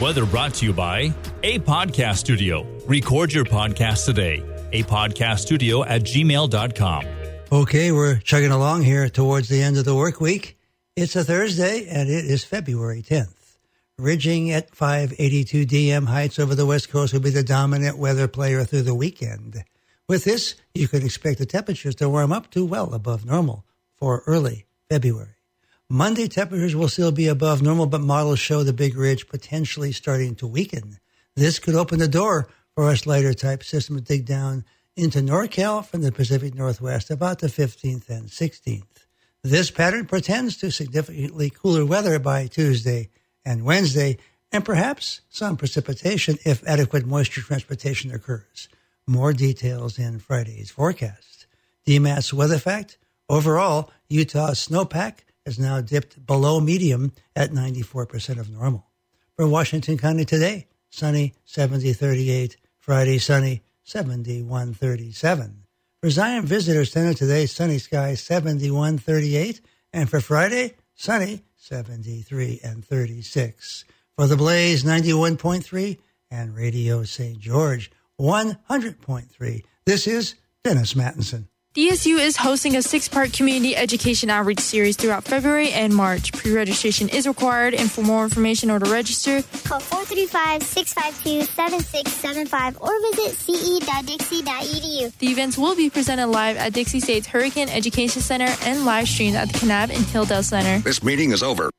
Weather brought to you by A Podcast Studio. Record your podcast today. A Podcast Studio at gmail.com. Okay, we're chugging along here towards the end of the work week. It's a Thursday and it is February 10th. Ridging at 582 DM heights over the west coast will be the dominant weather player through the weekend. With this, you can expect the temperatures to warm up to well above normal for early February. Monday temperatures will still be above normal, but models show the big ridge potentially starting to weaken. This could open the door for us lighter type system to dig down into NorCal from the Pacific Northwest about the 15th and 16th. This pattern portends to significantly cooler weather by Tuesday and Wednesday, and perhaps some precipitation if adequate moisture transportation occurs. More details in Friday's forecast. DMAS weather fact overall, Utah's snowpack has now dipped below medium at 94% of normal. For Washington County today, sunny 70 38, Friday sunny 71 37. For Zion Visitors Center today, sunny sky 71 38, and for Friday, sunny 73 and 36. For the Blaze 91.3 and Radio St. George 100.3. This is Dennis Mattinson. DSU is hosting a six part community education outreach series throughout February and March. Pre registration is required, and for more information or to register, call 435 652 7675 or visit ce.dixie.edu. The events will be presented live at Dixie State's Hurricane Education Center and live streamed at the Kanab and Hildale Center. This meeting is over.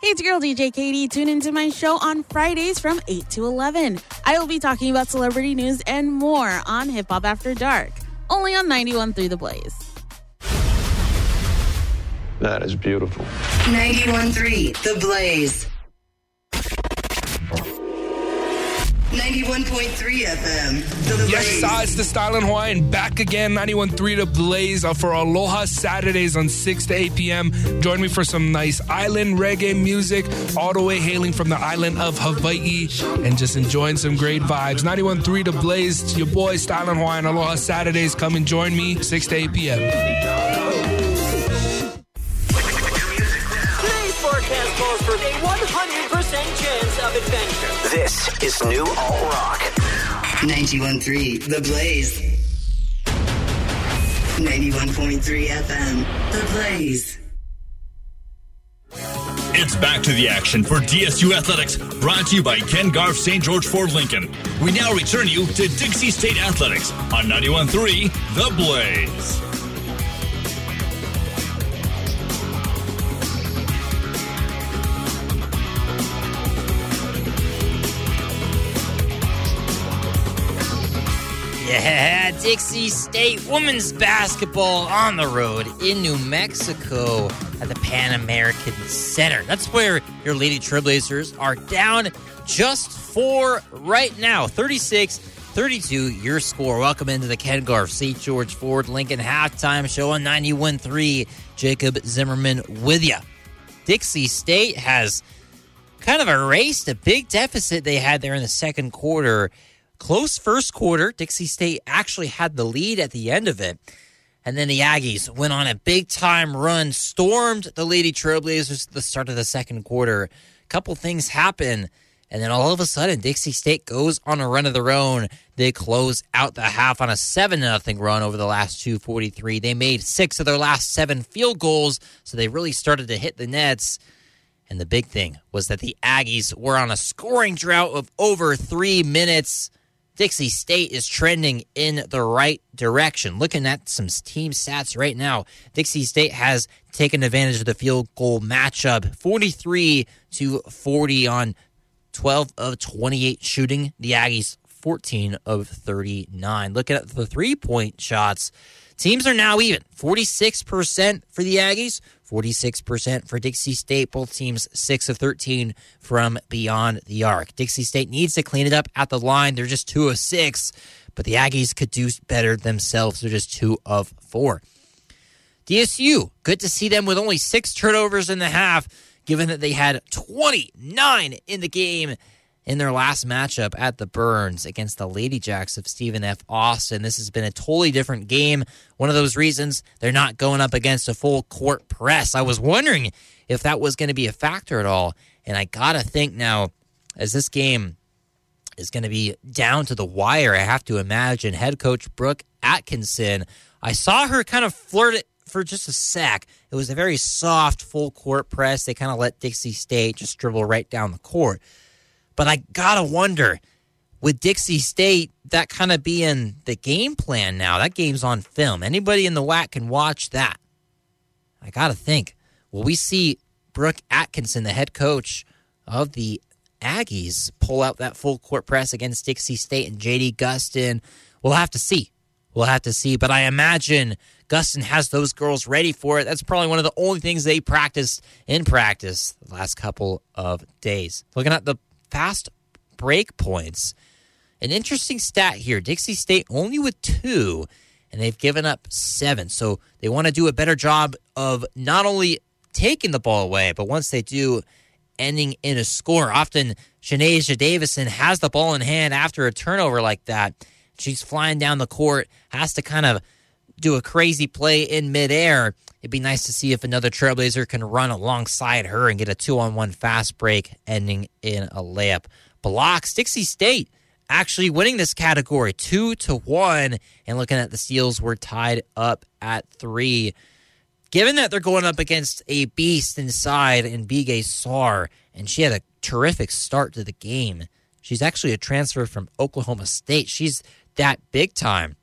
Hey, it's girl DJ Katie. Tune into my show on Fridays from 8 to 11. I will be talking about celebrity news and more on Hip Hop After Dark only on 91.3 The Blaze. That is beautiful. 91.3 The Blaze. 91.3 FM. Yes, sir, it's the Styling Hawaiian back again, 91.3 The Blaze uh, for Aloha Saturdays on 6 to 8 p.m. Join me for some nice island reggae music, all the way hailing from the island of Hawaii, and just enjoying some great vibes. 91.3 The Blaze, your boy Style Styling Hawaiian, Aloha Saturdays. Come and join me, 6 to 8 p.m. forecast calls for a 100% chance of adventure. This is New Alt Rock. 91.3 The Blaze. 91.3 FM. The Blaze. It's back to the action for DSU Athletics, brought to you by Ken Garff St. George Ford Lincoln. We now return you to Dixie State Athletics on 91.3 The Blaze. Dixie State women's basketball on the road in New Mexico at the Pan American Center. That's where your Lady Trailblazers are down just four right now 36 32, your score. Welcome into the Ken Garff St. George Ford Lincoln halftime show on 91.3. Jacob Zimmerman with you. Dixie State has kind of erased a big deficit they had there in the second quarter. Close first quarter. Dixie State actually had the lead at the end of it. And then the Aggies went on a big time run, stormed the Lady Trailblazers at the start of the second quarter. A couple things happen. And then all of a sudden, Dixie State goes on a run of their own. They close out the half on a 7 0 run over the last 243. They made six of their last seven field goals, so they really started to hit the nets. And the big thing was that the Aggies were on a scoring drought of over three minutes. Dixie State is trending in the right direction. Looking at some team stats right now, Dixie State has taken advantage of the field goal matchup 43 to 40 on 12 of 28 shooting. The Aggies 14 of 39. Looking at the three point shots, teams are now even 46% for the Aggies, 46% for Dixie State. Both teams 6 of 13 from beyond the arc. Dixie State needs to clean it up at the line. They're just 2 of 6, but the Aggies could do better themselves. They're just 2 of 4. DSU, good to see them with only six turnovers in the half, given that they had 29 in the game in their last matchup at the Burns against the Lady Jacks of Stephen F. Austin. This has been a totally different game. One of those reasons they're not going up against a full court press. I was wondering if that was going to be a factor at all. And I got to think now, as this game is going to be down to the wire, I have to imagine head coach Brooke Atkinson. I saw her kind of flirt it for just a sec. It was a very soft full court press. They kind of let Dixie State just dribble right down the court. But I gotta wonder, with Dixie State, that kind of being the game plan now. That game's on film. Anybody in the WAC can watch that. I gotta think. Will we see Brooke Atkinson, the head coach of the Aggies, pull out that full court press against Dixie State and JD Gustin? We'll have to see. We'll have to see. But I imagine Gustin has those girls ready for it. That's probably one of the only things they practiced in practice the last couple of days. Looking at the fast break points. An interesting stat here Dixie State only with two, and they've given up seven. So they want to do a better job of not only taking the ball away, but once they do, ending in a score. Often, Shanasia Davison has the ball in hand after a turnover like that. She's flying down the court, has to kind of do a crazy play in midair. It'd be nice to see if another Trailblazer can run alongside her and get a two on one fast break ending in a layup. Blocks, Dixie State actually winning this category two to one. And looking at the Seals, we're tied up at three. Given that they're going up against a beast inside in Bigay Sar, and she had a terrific start to the game. She's actually a transfer from Oklahoma State. She's that big time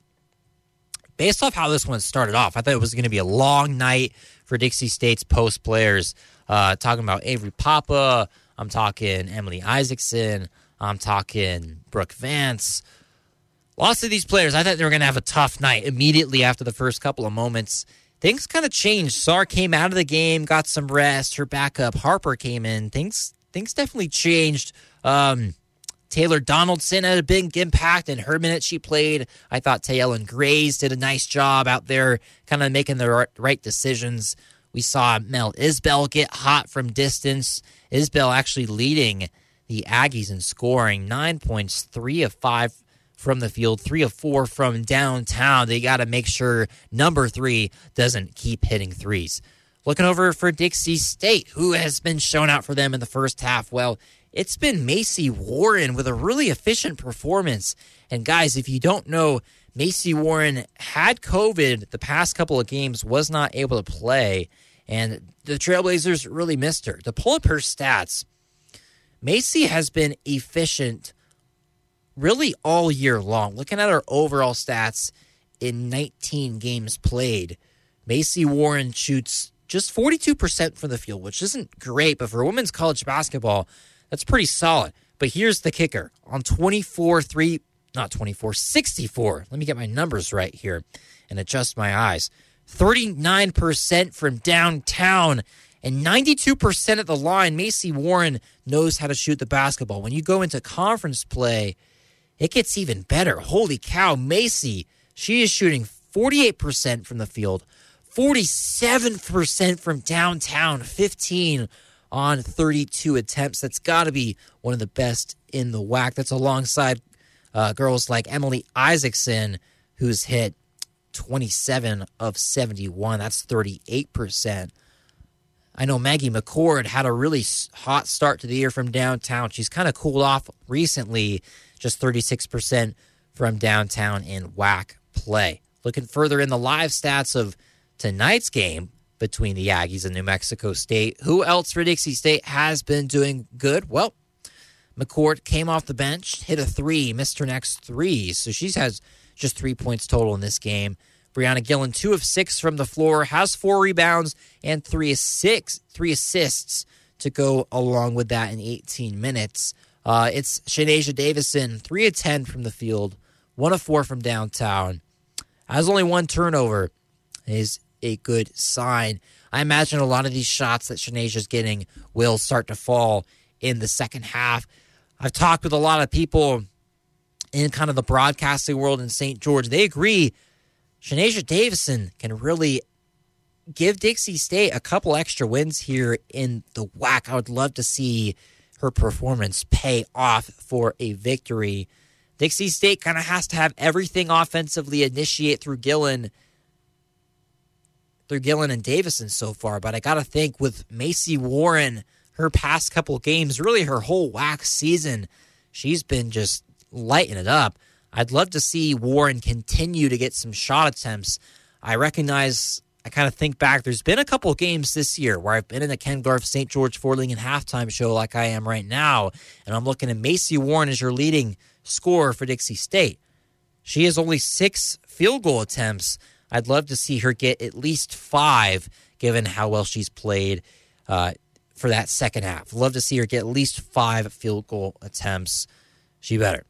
based off how this one started off, I thought it was going to be a long night for Dixie State's post players. Uh, talking about Avery Papa, I'm talking Emily Isaacson, I'm talking Brooke Vance. Lots of these players, I thought they were going to have a tough night immediately after the first couple of moments. Things kind of changed. Sar came out of the game, got some rest. Her backup Harper came in. Things things definitely changed. Um, Taylor Donaldson had a big impact in her minutes she played. I thought Taylor Grays did a nice job out there, kind of making the right decisions. We saw Mel Isbell get hot from distance. Isbell actually leading the Aggies in scoring, nine points, three of five from the field, three of four from downtown. They got to make sure number three doesn't keep hitting threes. Looking over for Dixie State, who has been shown out for them in the first half. Well, it's been Macy Warren with a really efficient performance. And guys, if you don't know, Macy Warren had COVID the past couple of games, was not able to play, and the Trailblazers really missed her. To pull up her stats, Macy has been efficient really all year long. Looking at her overall stats in 19 games played, Macy Warren shoots just 42% from the field, which isn't great, but for women's college basketball, that's pretty solid. But here's the kicker on 24 3, not 24, 64. Let me get my numbers right here and adjust my eyes. 39% from downtown and 92% at the line. Macy Warren knows how to shoot the basketball. When you go into conference play, it gets even better. Holy cow, Macy, she is shooting 48% from the field, 47% from downtown, 15 on 32 attempts. That's got to be one of the best in the WAC. That's alongside uh, girls like Emily Isaacson, who's hit 27 of 71. That's 38%. I know Maggie McCord had a really hot start to the year from downtown. She's kind of cooled off recently, just 36% from downtown in WAC play. Looking further in the live stats of tonight's game, between the Aggies and New Mexico State. Who else for Dixie State has been doing good? Well, McCord came off the bench, hit a three, missed her next three. So she has just three points total in this game. Brianna Gillen, two of six from the floor, has four rebounds and three six, three assists to go along with that in 18 minutes. Uh, it's Shanasia Davison, three of 10 from the field, one of four from downtown. Has only one turnover. Is a good sign. I imagine a lot of these shots that is getting will start to fall in the second half. I've talked with a lot of people in kind of the broadcasting world in St. George. They agree Shanasia Davison can really give Dixie State a couple extra wins here in the WAC. I would love to see her performance pay off for a victory. Dixie State kind of has to have everything offensively initiate through Gillen through Gillen and Davison so far, but I got to think with Macy Warren, her past couple games, really her whole WAC season, she's been just lighting it up. I'd love to see Warren continue to get some shot attempts. I recognize, I kind of think back, there's been a couple games this year where I've been in the Ken Garff St. George Ford and halftime show like I am right now, and I'm looking at Macy Warren as your leading scorer for Dixie State. She has only six field goal attempts I'd love to see her get at least five, given how well she's played uh, for that second half. Love to see her get at least five field goal attempts. She better.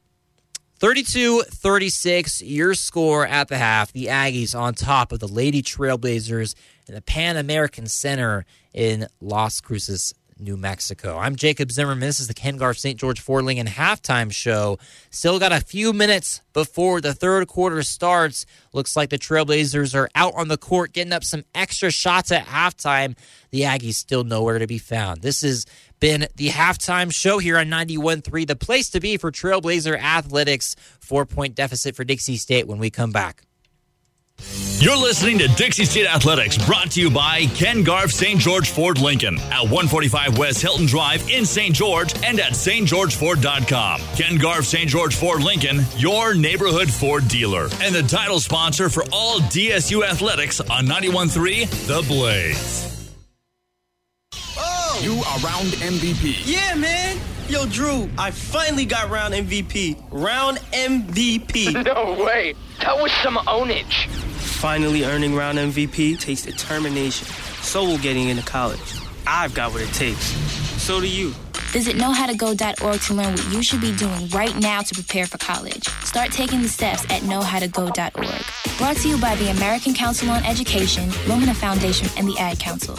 32 36, your score at the half. The Aggies on top of the Lady Trailblazers in the Pan American Center in Las Cruces, New Mexico. I'm Jacob Zimmerman. This is the Ken Garff St. George Ford Lincoln halftime show. Still got a few minutes before the third quarter starts. Looks like the Trailblazers are out on the court getting up some extra shots at halftime. The Aggies still nowhere to be found. This has been the halftime show here on 91.3, the place to be for Trailblazer Athletics. Four point deficit for Dixie State when we come back. You're listening to Dixie State Athletics, brought to you by Ken Garff St. George Ford Lincoln at 145 West Hilton Drive in St. George and at stgeorgeford.com. Ken Garff St. George Ford Lincoln, your neighborhood Ford dealer, and the title sponsor for all DSU athletics on 91.3 The Blaze. Oh! You are round MVP. Yeah, man. Yo, Drew, I finally got round MVP. Round MVP. no way. That was some ownage. Finally earning round MVP takes determination. So will getting into college. I've got what it takes. So do you. Visit knowhowtogo.org to learn what you should be doing right now to prepare for college. Start taking the steps at knowhowtogo.org. Brought to you by the American Council on Education, Lumina Foundation, and the Ad Council.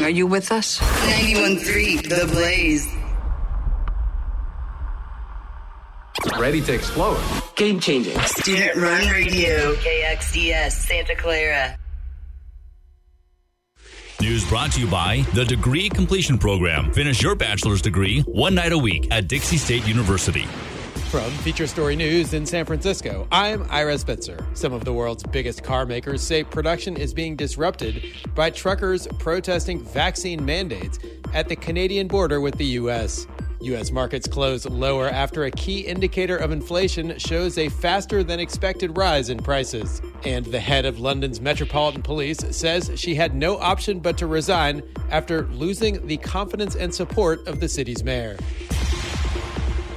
Are you with us? 91.3 The Blaze. ready to explode. Game changing. Student run radio. KXDS Santa Clara. News brought to you by the Degree Completion Program. Finish your bachelor's degree one night a week at Dixie State University. From Feature Story News in San Francisco, I'm Ira Spitzer. Some of the world's biggest car makers say production is being disrupted by truckers protesting vaccine mandates at the Canadian border with the U.S. U.S. markets close lower after a key indicator of inflation shows a faster than expected rise in prices. And the head of London's Metropolitan Police says she had no option but to resign after losing the confidence and support of the city's mayor.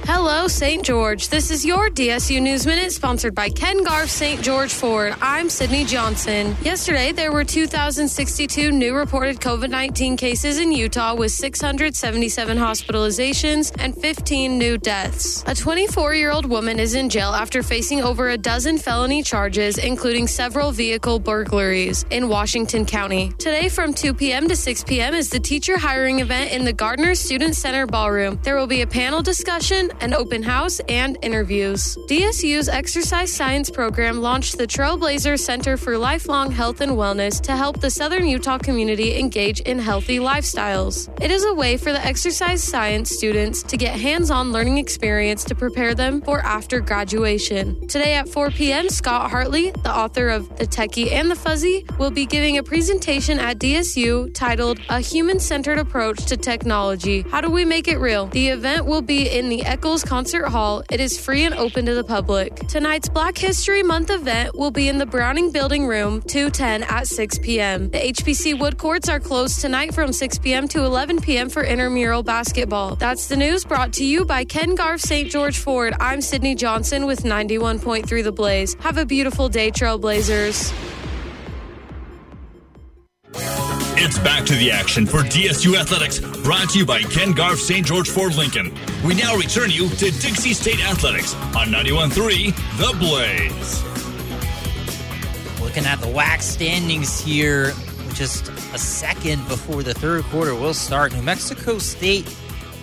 Hello, St. George. This is your DSU News Minute, sponsored by Ken Garff St. George Ford. I'm Sydney Johnson. Yesterday, there were 2,062 new reported COVID 19 cases in Utah, with 677 hospitalizations and 15 new deaths. A 24 year old woman is in jail after facing over a dozen felony charges, including several vehicle burglaries in Washington County. Today, from 2 p.m. to 6 p.m., is the teacher hiring event in the Gardner Student Center Ballroom. There will be a panel discussion an open house, and interviews. DSU's exercise science program launched the Trailblazer Center for Lifelong Health and Wellness to help the Southern Utah community engage in healthy lifestyles. It is a way for the exercise science students to get hands on learning experience to prepare them for after graduation. Today at 4 p.m., Scott Hartley, the author of The Techie and the Fuzzy, will be giving a presentation at DSU titled A Human Centered Approach to Technology. How do we make it real? The event will be in the Eccles Concert Hall. It is free and open to the public. Tonight's Black History Month event will be in the Browning Building Room 210 at 6 p.m. The HBC Wood Courts are closed tonight from 6 p.m. to 11 p.m. for intramural basketball. That's the news brought to you by Ken Garff St. George Ford. I'm Sydney Johnson with 91.3 The Blaze. Have a beautiful day, Trailblazers. It's back to the action for DSU Athletics, brought to you by Ken Garff St. George Ford Lincoln. We now return you to Dixie State Athletics on 91.3 The Blaze. Looking at the WAC standings here, just a second before the third quarter will start. New Mexico State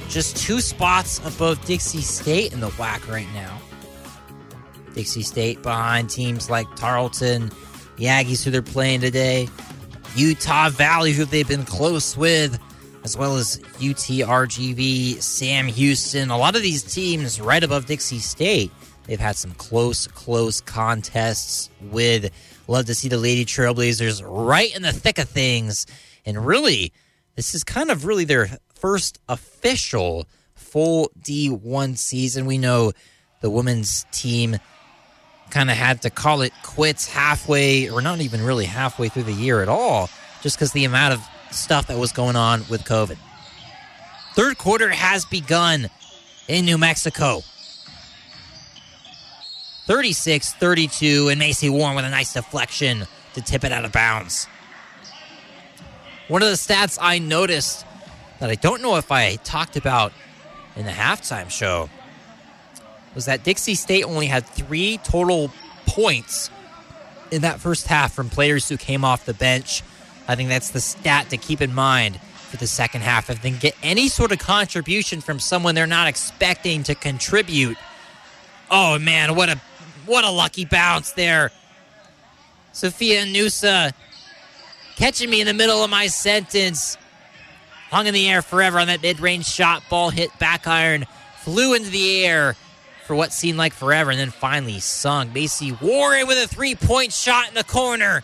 just two spots above Dixie State in the WAC right now. Dixie State behind teams like Tarleton, the Aggies who they're playing today, Utah Valley who they've been close with, as well as UTRGV, Sam Houston. A lot of these teams right above Dixie State. They've had some close, close contests with. Love to see the Lady Trailblazers right in the thick of things. And really, this is kind of really their first official full D1 season. We know the women's team kind of had to call it quits halfway, or not even really halfway through the year at all, just because the amount of stuff that was going on with COVID. Third quarter has begun in New Mexico. 36 32, and Macy Warren with a nice deflection to tip it out of bounds. One of the stats I noticed that I don't know if I talked about in the halftime show was that Dixie State only had three total points in that first half from players who came off the bench. I think that's the stat to keep in mind for the second half. If they get any sort of contribution from someone they're not expecting to contribute, oh man, what a what a lucky bounce there. Sufia Inusa catching me in the middle of my sentence. Hung in the air forever on that mid range shot. Ball hit back iron, flew into the air for what seemed like forever, and then finally sunk. Macy Warren with a three point shot in the corner.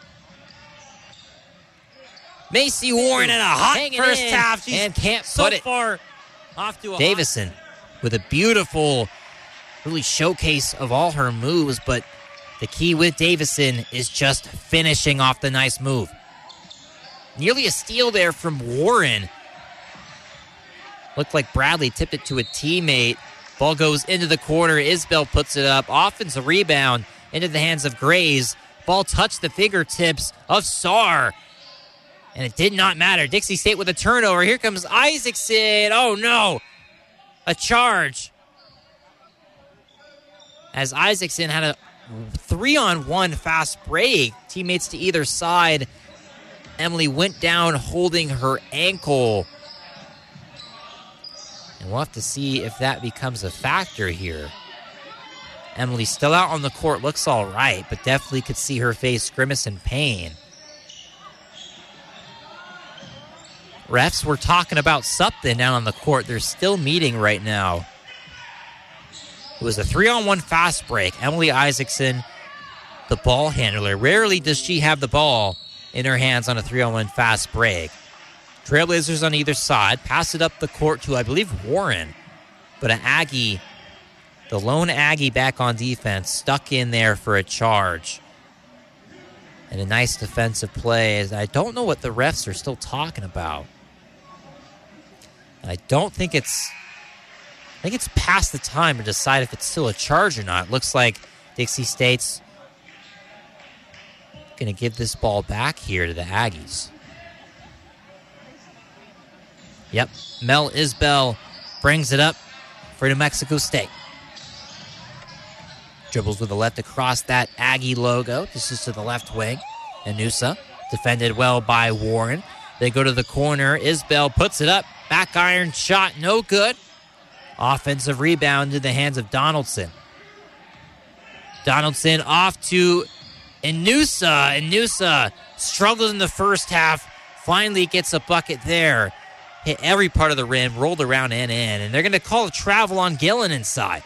Macy Warren in a hot Hanging first half. She's and can't so put it. far off to a Davison with a beautiful, really showcase of all her moves, but the key with Davison is just finishing off the nice move. Nearly a steal there from Warren. Looked like Bradley tipped it to a teammate. Ball goes into the corner. Isbell puts it up. Offensive rebound into the hands of Grays. Ball touched the fingertips of Sar. And it did not matter. Dixie State with a turnover. Here comes Isaacson. Oh no. A charge. As Isaacson had a three on one fast break. Teammates to either side. Emily went down holding her ankle. And we'll have to see if that becomes a factor here. Emily still out on the court, looks all right, but definitely could see her face grimace in pain. Refs were talking about something down on the court. They're still meeting right now. It was a three on one fast break. Emily Isaacson, the ball handler. Rarely does she have the ball in her hands on a three on one fast break. Trailblazers on either side. Pass it up the court to, I believe, Warren. But an Aggie, the lone Aggie back on defense, stuck in there for a charge. And a nice defensive play. I don't know what the refs are still talking about. I don't think it's. I think it's past the time to decide if it's still a charge or not. Looks like Dixie State's going to give this ball back here to the Aggies. Yep, Mel Isbell brings it up for New Mexico State. Dribbles with the left across that Aggie logo. This is to the left wing. Inusa defended well by Warren. They go to the corner. Isbell puts it up. Back iron shot, no good. Offensive rebound in the hands of Donaldson. Donaldson off to Inusa. Inusa struggles in the first half. Finally gets a bucket there. Hit every part of the rim, rolled around and in. And they're going to call a travel on Gillen inside.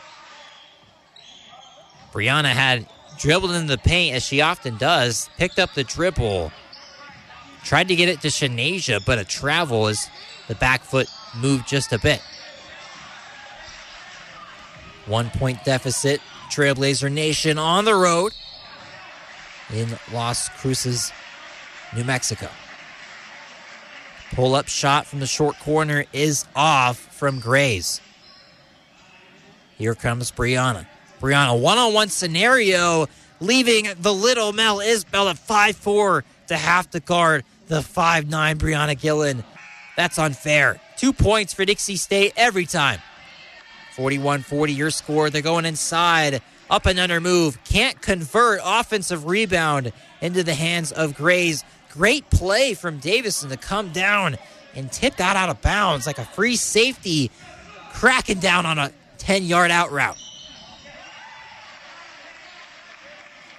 Brianna had dribbled into the paint as she often does, picked up the dribble, tried to get it to Shanasia, but a travel as the back foot moved just a bit. One point deficit. Trailblazer Nation on the road in Las Cruces, New Mexico. Pull up shot from the short corner is off from Grays. Here comes Brianna. Brianna, one on one scenario, leaving the little Mel Isbell at 5 4 to half the guard the 5 9 Brianna Gillen. That's unfair. Two points for Dixie State every time. 41 40 your score. They're going inside. Up and under move. Can't convert. Offensive rebound into the hands of Grays. Great play from Davison to come down and tip that out of bounds like a free safety cracking down on a 10 yard out route.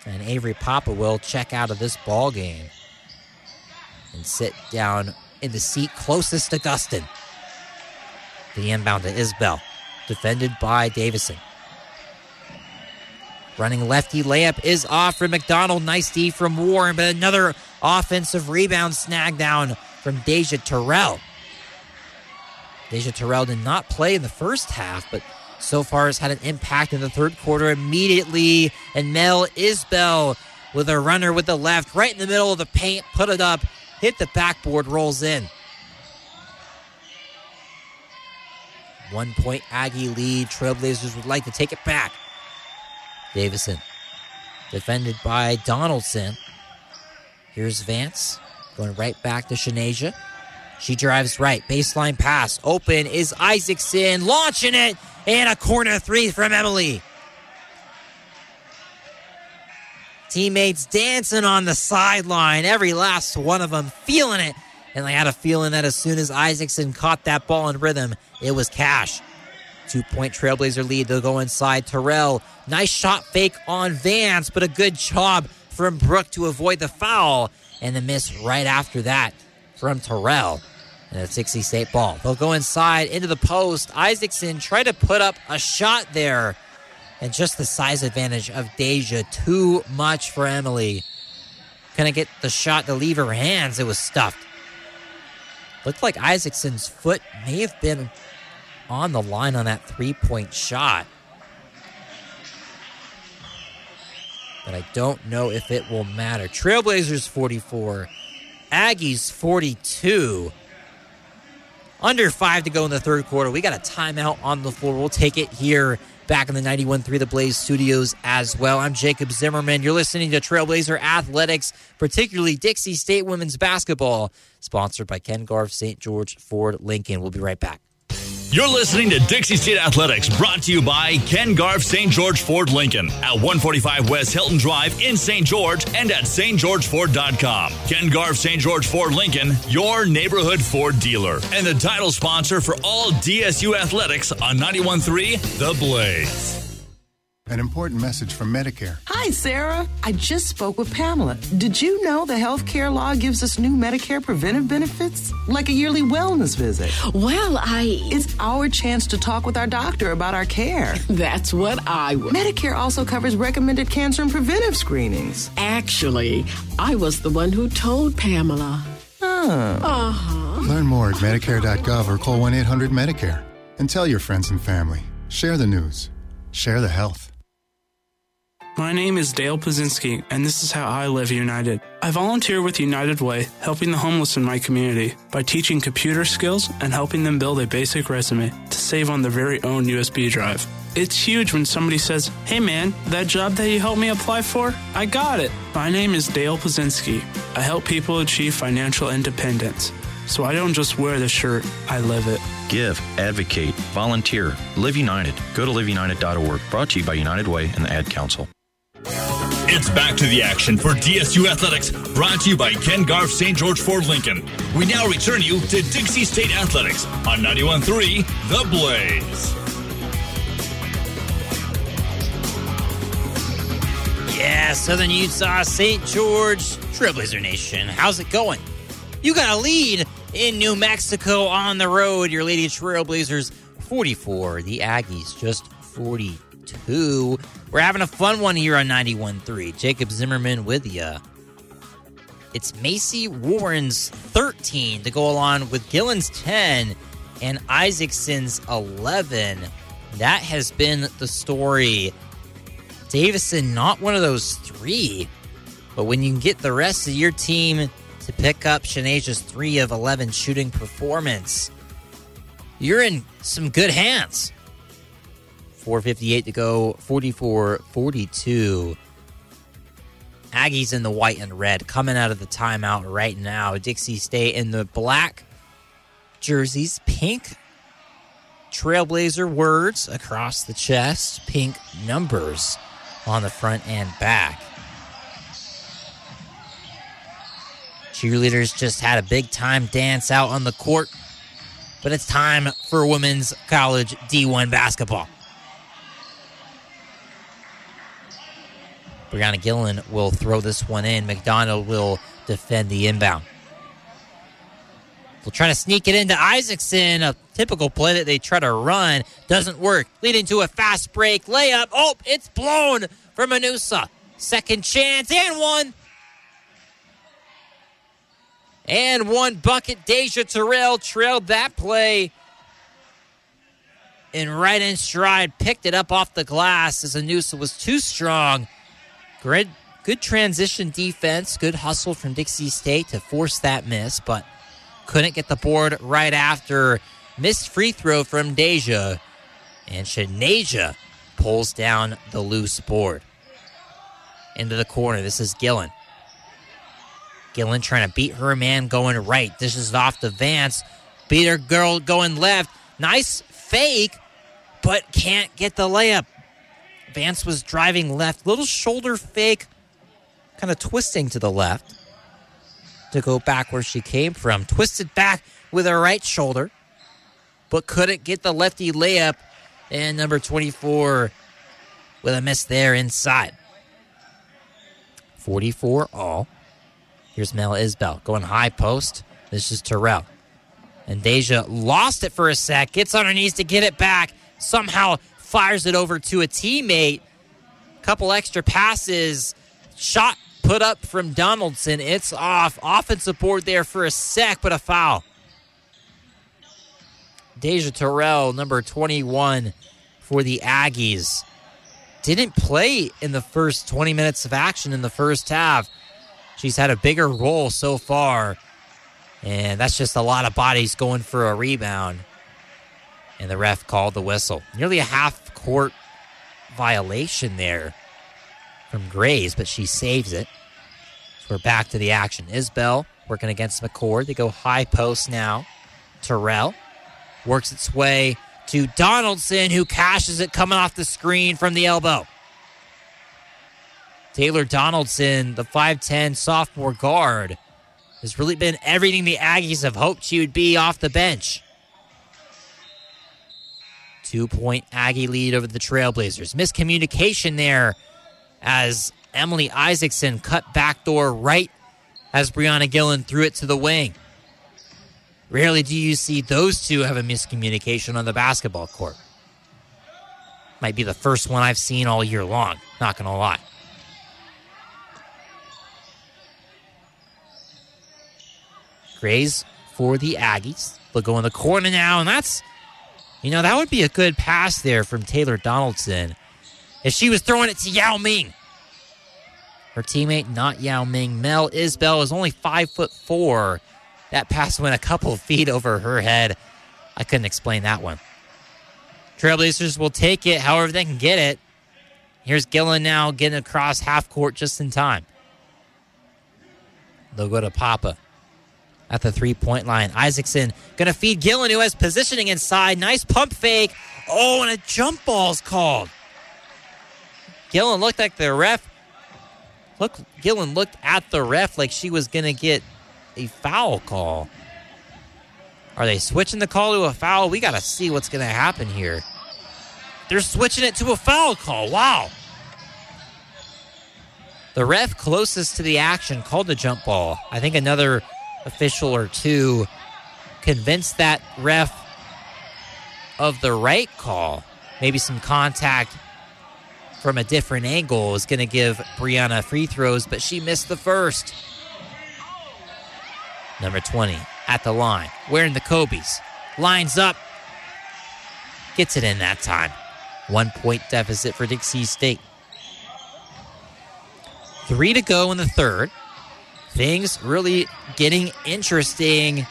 And Avery Papa will check out of this ball game and sit down in the seat closest to Gustin. The inbound to Isbell, defended by Davison. Running lefty layup is off from McDonald. Nice D from Warren, but another offensive rebound snag down from Deja Terrell. Deja Terrell did not play in the first half, but so far has had an impact in the third quarter immediately. And Mel Isbell with a runner with the left, right in the middle of the paint, put it up, hit the backboard, rolls in. One point Aggie lead. Trailblazers would like to take it back. Davison, defended by Donaldson. Here's Vance going right back to Shanasia. She drives right. Baseline pass. Open is Isaacson launching it. And a corner three from Emily. Teammates dancing on the sideline. Every last one of them feeling it. And they had a feeling that as soon as Isaacson caught that ball in rhythm, it was cash. Two point Trailblazer lead. They'll go inside. Terrell, nice shot fake on Vance, but a good job from Brooke to avoid the foul. And the miss right after that from Terrell. And a Dixie State ball. They'll go inside into the post. Isaacson tried to put up a shot there. And just the size advantage of Deja, too much for Emily. Couldn't get the shot to leave her hands. It was stuffed. Looked like Isaacson's foot may have been on the line on that three point shot. But I don't know if it will matter. Trailblazers 44, Aggies 42. Under five to go in the third quarter. We got a timeout on the floor. We'll take it here back in the 91.3 The Blaze studios as well. I'm Jacob Zimmerman. You're listening to Trailblazer Athletics, particularly Dixie State Women's Basketball, sponsored by Ken Garff St. George Ford Lincoln. We'll be right back. You're listening to Dixie State Athletics, brought to you by Ken Garff St. George Ford Lincoln at 145 West Hilton Drive in St. George and at stgeorgeford.com. Ken Garff St. George Ford Lincoln, your neighborhood Ford dealer, and the title sponsor for all DSU athletics on 91.3 The Blaze. An important message from Medicare. Hi, Sarah. I just spoke with Pamela. Did you know the health care law gives us new Medicare preventive benefits? Like a yearly wellness visit. Well, I. It's our chance to talk with our doctor about our care. That's what I would. Medicare also covers recommended cancer and preventive screenings. Actually, I was the one who told Pamela. Oh. Uh huh. Learn more at Medicare.gov or call 1 800 Medicare. And tell your friends and family. Share the news. Share the health. My name is Dale Pazinski, and this is how I live United. I volunteer with United Way, helping the homeless in my community by teaching computer skills and helping them build a basic resume to save on their very own USB drive. It's huge when somebody says, Hey man, that job that you helped me apply for, I got it. My name is Dale Pazinski. I help people achieve financial independence. So I don't just wear the shirt, I live it. Give, advocate, volunteer, Live United. Go to liveunited.org. Brought to you by United Way and the Ad Council. It's back to the action for DSU Athletics, brought to you by Ken Garff St. George Ford Lincoln. We now return you to Dixie State Athletics on 91.3 The Blaze. Yeah, Southern Utah, St. George, Trailblazer Nation. How's it going? You got a lead in New Mexico on the road. Your Lady Trailblazers 44, the Aggies just 42. We're having a fun one here on 91.3. Jacob Zimmerman with you. It's Macy Warren's 13 to go along with Gillen's 10 and Isaacson's 11. That has been the story. Davison, not one of those three, but when you get the rest of your team to pick up Shanasia's 3 of 11 shooting performance, you're in some good hands. 458 to go, 44 42. Aggies in the white and red coming out of the timeout right now. Dixie State in the black jerseys, pink trailblazer words across the chest, pink numbers on the front and back. Cheerleaders just had a big time dance out on the court, but it's time for women's college D1 basketball. Brianna Gillen will throw this one in. McDonald will defend the inbound. They'll try to sneak it into Isaacson. A typical play that they try to run doesn't work, leading to a fast break layup. Oh, it's blown for Manusa. Second chance and one. And one bucket. Deja Terrell trailed that play. And right in stride, picked it up off the glass as Inusa was too strong. Good, good transition defense, good hustle from Dixie State to force that miss, but couldn't get the board right after. Missed free throw from Deja. And Shanasia pulls down the loose board. Into the corner. This is Gillen. Gillen trying to beat her man going right. This is off to Vance. Beat her girl going left. Nice fake, but can't get the layup. Vance was driving left. Little shoulder fake, kind of twisting to the left to go back where she came from. Twisted back with her right shoulder, but couldn't get the lefty layup. And number 24 with a miss there inside. 44 all. Here's Mel Isbell going high post. This is Terrell. And Deja lost it for a sec, gets on her knees to get it back. Somehow fires it over to a teammate. Couple extra passes. Shot put up from Donaldson. It's off. Offensive board there for a sec, but a foul. Deja Terrell, number 21 for the Aggies. Didn't play in the first 20 minutes of action in the first half. She's had a bigger role so far. And that's just a lot of bodies going for a rebound. And the ref called the whistle. Nearly a half court violation there from Grays, but she saves it. So we're back to the action. Isbell working against McCord. They go high post now. Terrell works its way to Donaldson, who cashes it coming off the screen from the elbow. Taylor Donaldson, the 5'10 sophomore guard, has really been everything the Aggies have hoped she would be off the bench. Two point Aggie lead over the Trailblazers. Miscommunication there as Emily Isaacson cut backdoor right as Brianna Gillen threw it to the wing. Rarely do you see those two have a miscommunication on the basketball court. Might be the first one I've seen all year long, not gonna lie. Grays for the Aggies. They'll go in the corner now, and that's, you know, that would be a good pass there from Taylor Donaldson if she was throwing it to Yao Ming. Her teammate, not Yao Ming, Mel Isbell, is only five foot four. That pass went a couple feet over her head. I couldn't explain that one. Trailblazers will take it however they can get it. Here's Gillen now getting across half court just in time. They'll go to Papa at the three point line. Isaacson going to feed Gillen, who has positioning inside. Nice pump fake. Oh, and a jump ball's called. Gillen looked like the ref. Look, Gillen looked at the ref like she was going to get a foul call. Are they switching the call to a foul? We got to see what's going to happen here. They're switching it to a foul call. Wow. The ref closest to the action called the jump ball. I think another official or two convince that ref of the right call. Maybe some contact from a different angle is going to give Brianna free throws, but she missed the first. Number 20 at the line, wearing the Kobe's. Lines up, gets it in that time. One point deficit for Dixie State. Three to go in the third. Things really getting interesting.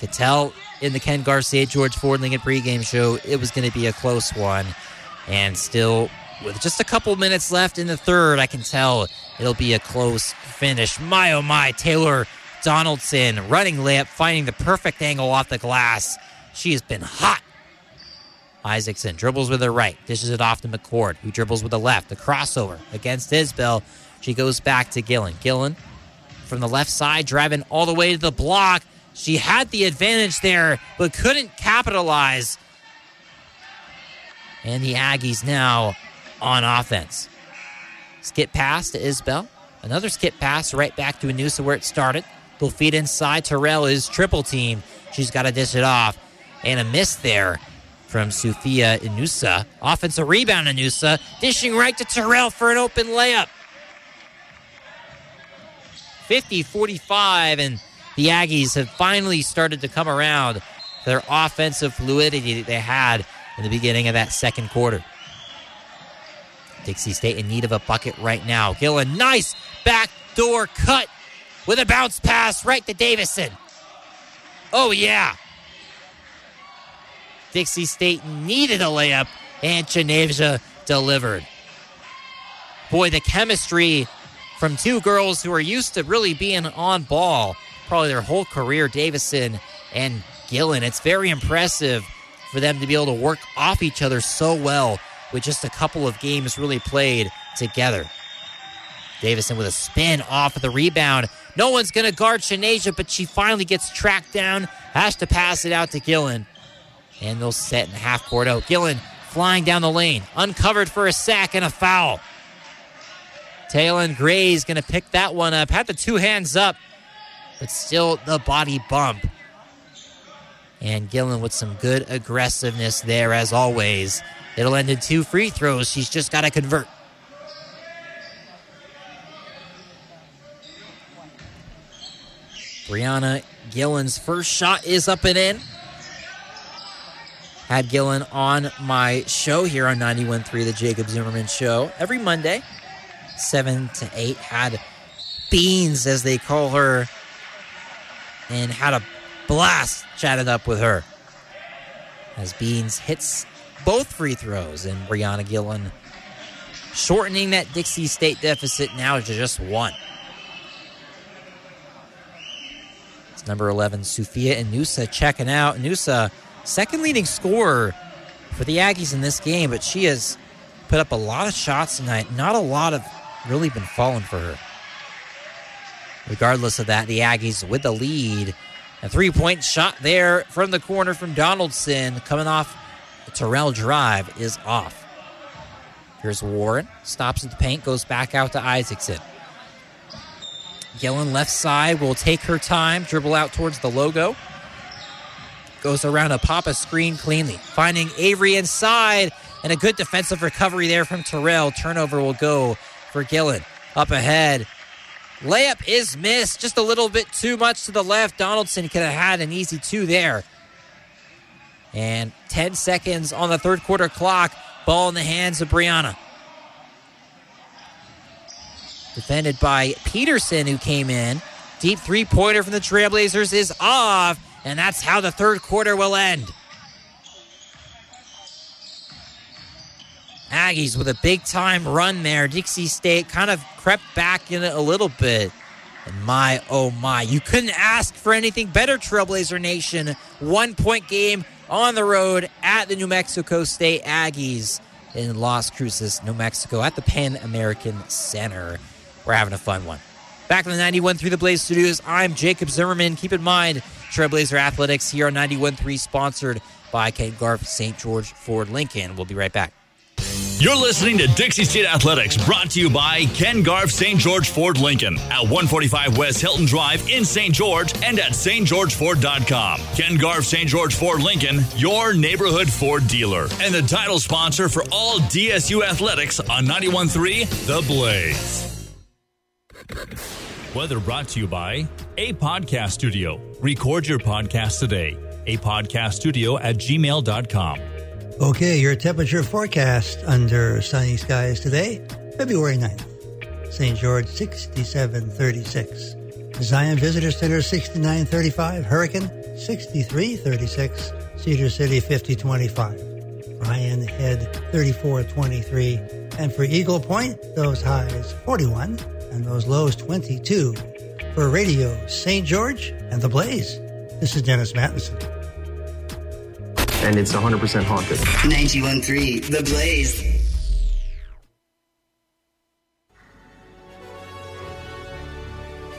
Could tell in the Ken Garff St. George Ford Lincoln pregame show it was going to be a close one. And still, with just a couple minutes left in the third, I can tell it'll be a close finish. My oh my, Taylor Donaldson running layup, finding the perfect angle off the glass. She has been hot. Isaacson dribbles with her right, dishes it off to McCord, who dribbles with the left. The crossover against Isbell. She goes back to Gillen. Gillen from the left side, driving all the way to the block. She had the advantage there, but couldn't capitalize. And the Aggies now on offense. Skip pass to Isbell. Another skip pass right back to Inusa where it started. They'll feed inside. Terrell is triple team. She's got to dish it off. And a miss there from Sufia Inusa. Offensive rebound, Inusa. Dishing right to Terrell for an open layup. 50 45, and the Aggies have finally started to come around their offensive fluidity that they had in the beginning of that second quarter. Dixie State in need of a bucket right now. Gillen, nice backdoor cut with a bounce pass right to Davison. Oh, yeah. Dixie State needed a layup, and Genevia delivered. Boy, the chemistry from two girls who are used to really being on ball probably their whole career, Davison and Gillen. It's very impressive for them to be able to work off each other so well with just a couple of games really played together. Davison with a spin off of the rebound. No one's going to guard Shanasia, but she finally gets tracked down, has to pass it out to Gillen. And they'll set in half court out. Gillen flying down the lane, uncovered for a sack and a foul. Taylon Gray's going to pick that one up. Had the two hands up, but still the body bump. And Gillen with some good aggressiveness there, as always. It'll end in two free throws. She's just got to convert. Brianna Gillen's first shot is up and in. Had Gillen on my show here on 91.3 The Jacob Zimmerman Show every Monday, 7 to 8. Had Beans, as they call her, and had a blast chatted up with her. As Beans hits both free throws, and Brianna Gillen shortening that Dixie State deficit now to just one. It's number 11, Sufia Inusa checking out. Inusa, second leading scorer for the Aggies in this game, but she has put up a lot of shots tonight. Not a lot have really been falling for her. Regardless of that, the Aggies with the lead. A three point shot there from the corner from Donaldson, coming off a Terrell Drive is off. Here's Warren. Stops at the paint, goes back out to Isaacson. Gillen left side will take her time, dribble out towards the logo. Goes around a Papa screen cleanly. Finding Avery inside, and a good defensive recovery there from Terrell. Turnover will go for Gillen. Up ahead. Layup is missed. Just a little bit too much to the left. Donaldson could have had an easy two there. And 10 seconds on the third quarter clock. Ball in the hands of Brianna. Defended by Peterson, who came in. Deep three pointer from the Trailblazers is off, and that's how the third quarter will end. Aggies with a big time run there. Dixie State kind of crept back in it a little bit. And my, oh my, you couldn't ask for anything better, Trailblazer Nation. One point game on the road at the New Mexico State Aggies in Las Cruces, New Mexico, at the Pan American Center. We're having a fun one. Back in the 91 through the Blaze Studios, I'm Jacob Zimmerman. Keep in mind, Trailblazer Athletics here on 91.3, sponsored by Ken Garff, St. George Ford Lincoln. We'll be right back. You're listening to Dixie State Athletics, brought to you by Ken Garff St. George Ford Lincoln at 145 West Hilton Drive in St. George and at stgeorgeford.com. Ken Garff St. George Ford Lincoln, your neighborhood Ford dealer, and the title sponsor for all DSU athletics on 91.3 The Blaze. Weather brought to you by A Podcast Studio. Record your podcast today. A Podcast Studio at gmail.com. Okay, your temperature forecast under sunny skies today, February 9th. St. George 6736. Zion Visitor Center 6935. Hurricane 6336. Cedar City 5025. Brian Head 3423. And for Eagle Point, those highs 41 and those lows 22. For Radio St. George and The Blaze, this is Dennis Mattinson and it's 100% haunted. 91.3 The Blaze.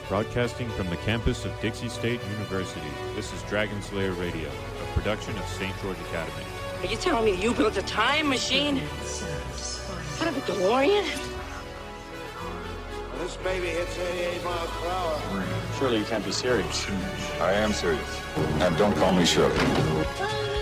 Broadcasting from the campus of Dixie State University, this is Dragon Slayer Radio, a production of St. George Academy. Are you telling me you built a time machine? What of a DeLorean? This baby hits 88 miles per hour. Surely you can't be serious. I am serious. And don't call me Shirley.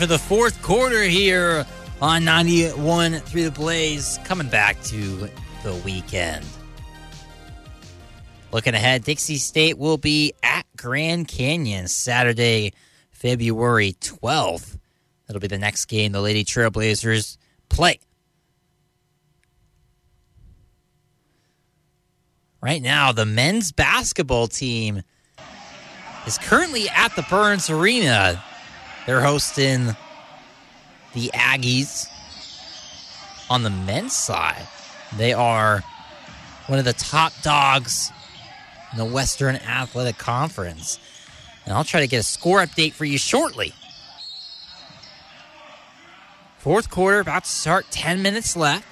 For the fourth quarter here on 91 through the Blaze, coming back to the weekend. Looking ahead, Dixie State will be at Grand Canyon Saturday, February 12th. That'll be the next game the Lady Trailblazers play. Right now, the men's basketball team is currently at the Burns Arena they're hosting the Aggies on the men's side. They are one of the top dogs in the Western Athletic Conference. And I'll try to get a score update for you shortly. Fourth quarter about to start, 10 minutes left.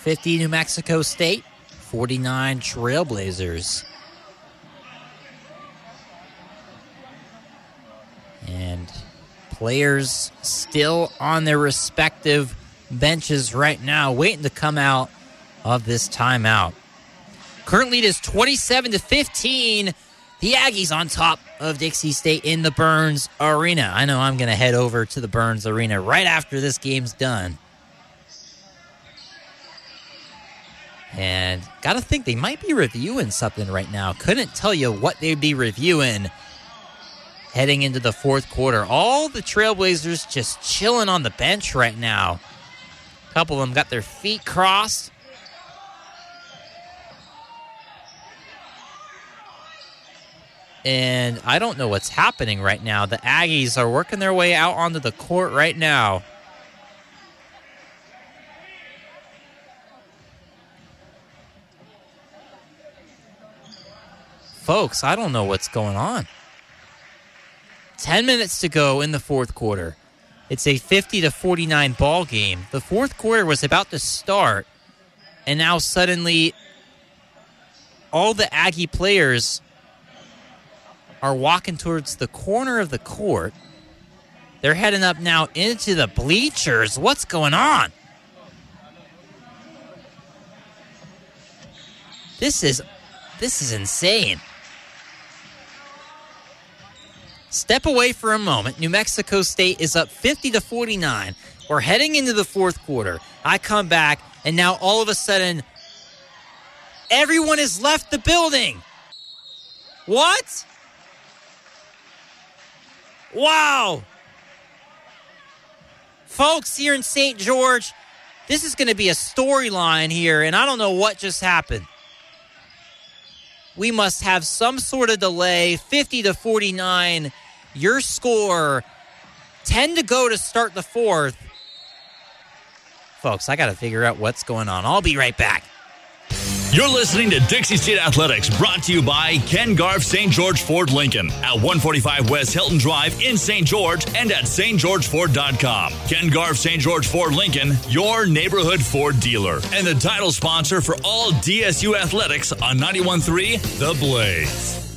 50 New Mexico State, 49 Trailblazers. And players still on their respective benches right now, waiting to come out of this timeout. Current lead is 27 to 15. The Aggies on top of Dixie State in the Burns Arena. I know I'm going to head over to the Burns Arena right after this game's done. And got to think they might be reviewing something right now. Couldn't tell you what they'd be reviewing heading into the fourth quarter. All the Trailblazers just chilling on the bench right now. A couple of them got their feet crossed. And I don't know what's happening right now. The Aggies are working their way out onto the court right now. Folks, I don't know what's going on. 10 minutes to go in the fourth quarter. It's a 50 to 49 ball game. The fourth quarter was about to start, and now suddenly all the Aggie players are walking towards the corner of the court. They're heading up now into the bleachers. What's going on? This is this is insane. Step away for a moment. New Mexico State is up 50 to 49. We're heading into the fourth quarter. I come back, and now all of a sudden, everyone has left the building. What? Wow. Folks, here in St. George, this is going to be a storyline here, and I don't know what just happened. We must have some sort of delay. 50 to 49, your score. 10 to go to start the fourth. Folks, I got to figure out what's going on. I'll be right back. You're listening to Dixie State Athletics, brought to you by Ken Garff St. George Ford Lincoln at 145 West Hilton Drive in St. George and at stgeorgeford.com. Ken Garff St. George Ford Lincoln, your neighborhood Ford dealer, and the title sponsor for all DSU athletics on 91.3 The Blaze.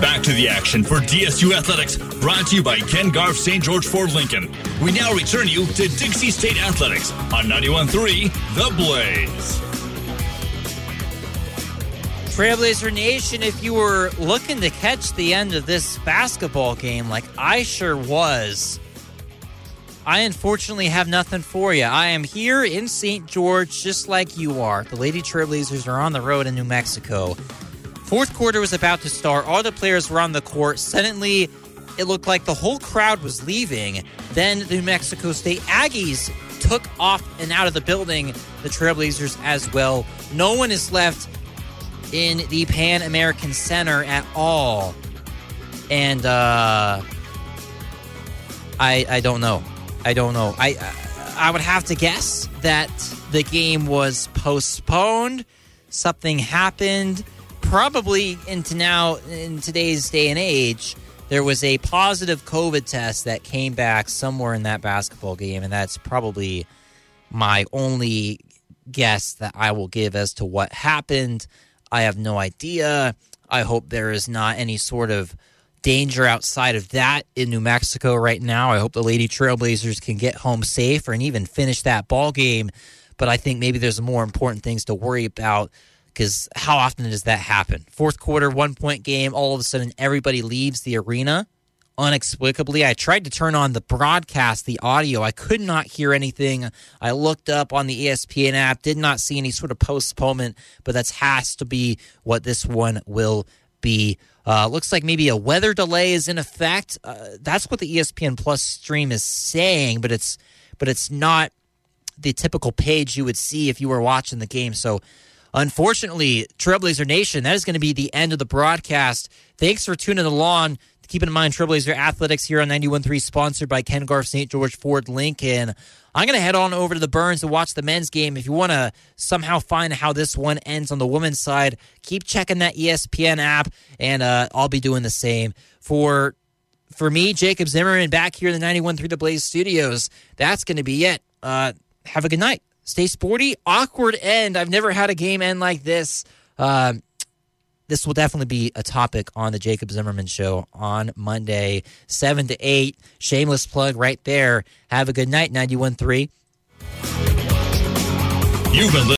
Back to the action for DSU Athletics, brought to you by Ken Garff St. George Ford Lincoln. We now return you to Dixie State Athletics on 91.3 The Blaze. Trailblazer Nation, if you were looking to catch the end of this basketball game like I sure was, I unfortunately have nothing for you. I am here in St. George just like you are. The Lady Trailblazers are on the road in New Mexico. Fourth quarter was about to start. All the players were on the court. Suddenly, it looked like the whole crowd was leaving. Then the New Mexico State Aggies took off and out of the building. The Trailblazers as well. No one is left in the Pan American Center at all. And uh I I don't know. I don't know. I I would have to guess that the game was postponed. Something happened. Probably into now, in today's day and age, there was a positive COVID test that came back somewhere in that basketball game, and that's probably my only guess that I will give as to what happened. I have no idea. I hope there is not any sort of danger outside of that in New Mexico right now. I hope the Lady Trailblazers can get home safe and even finish that ball game. But I think maybe there's more important things to worry about because how often does that happen? Fourth quarter, one point game, all of a sudden everybody leaves the arena unexplicably. I tried to turn on the broadcast, the audio. I could not hear anything. I looked up on the ESPN app, did not see any sort of postponement, but that has to be what this one will be. Uh, looks like maybe a weather delay is in effect. Uh, that's what the ESPN Plus stream is saying, but it's but it's not the typical page you would see if you were watching the game. So unfortunately, Trailblazer Nation, that is going to be the end of the broadcast. Thanks for tuning along. Keep in mind, Trailblazer Athletics here on 91.3, sponsored by Ken Garff St. George Ford Lincoln. I'm going to head on over to the Burns to watch the men's game. If you want to somehow find how this one ends on the women's side, keep checking that ESPN app, and uh, I'll be doing the same. For for me, Jacob Zimmerman, back here in the 91.3 The Blaze studios, that's going to be it. Uh, have a good night. Stay sporty. Awkward end. I've never had a game end like this. Um, this will definitely be a topic on the Jacob Zimmerman show on Monday, 7 to 8. Shameless plug right there. Have a good night, 91.3. You've been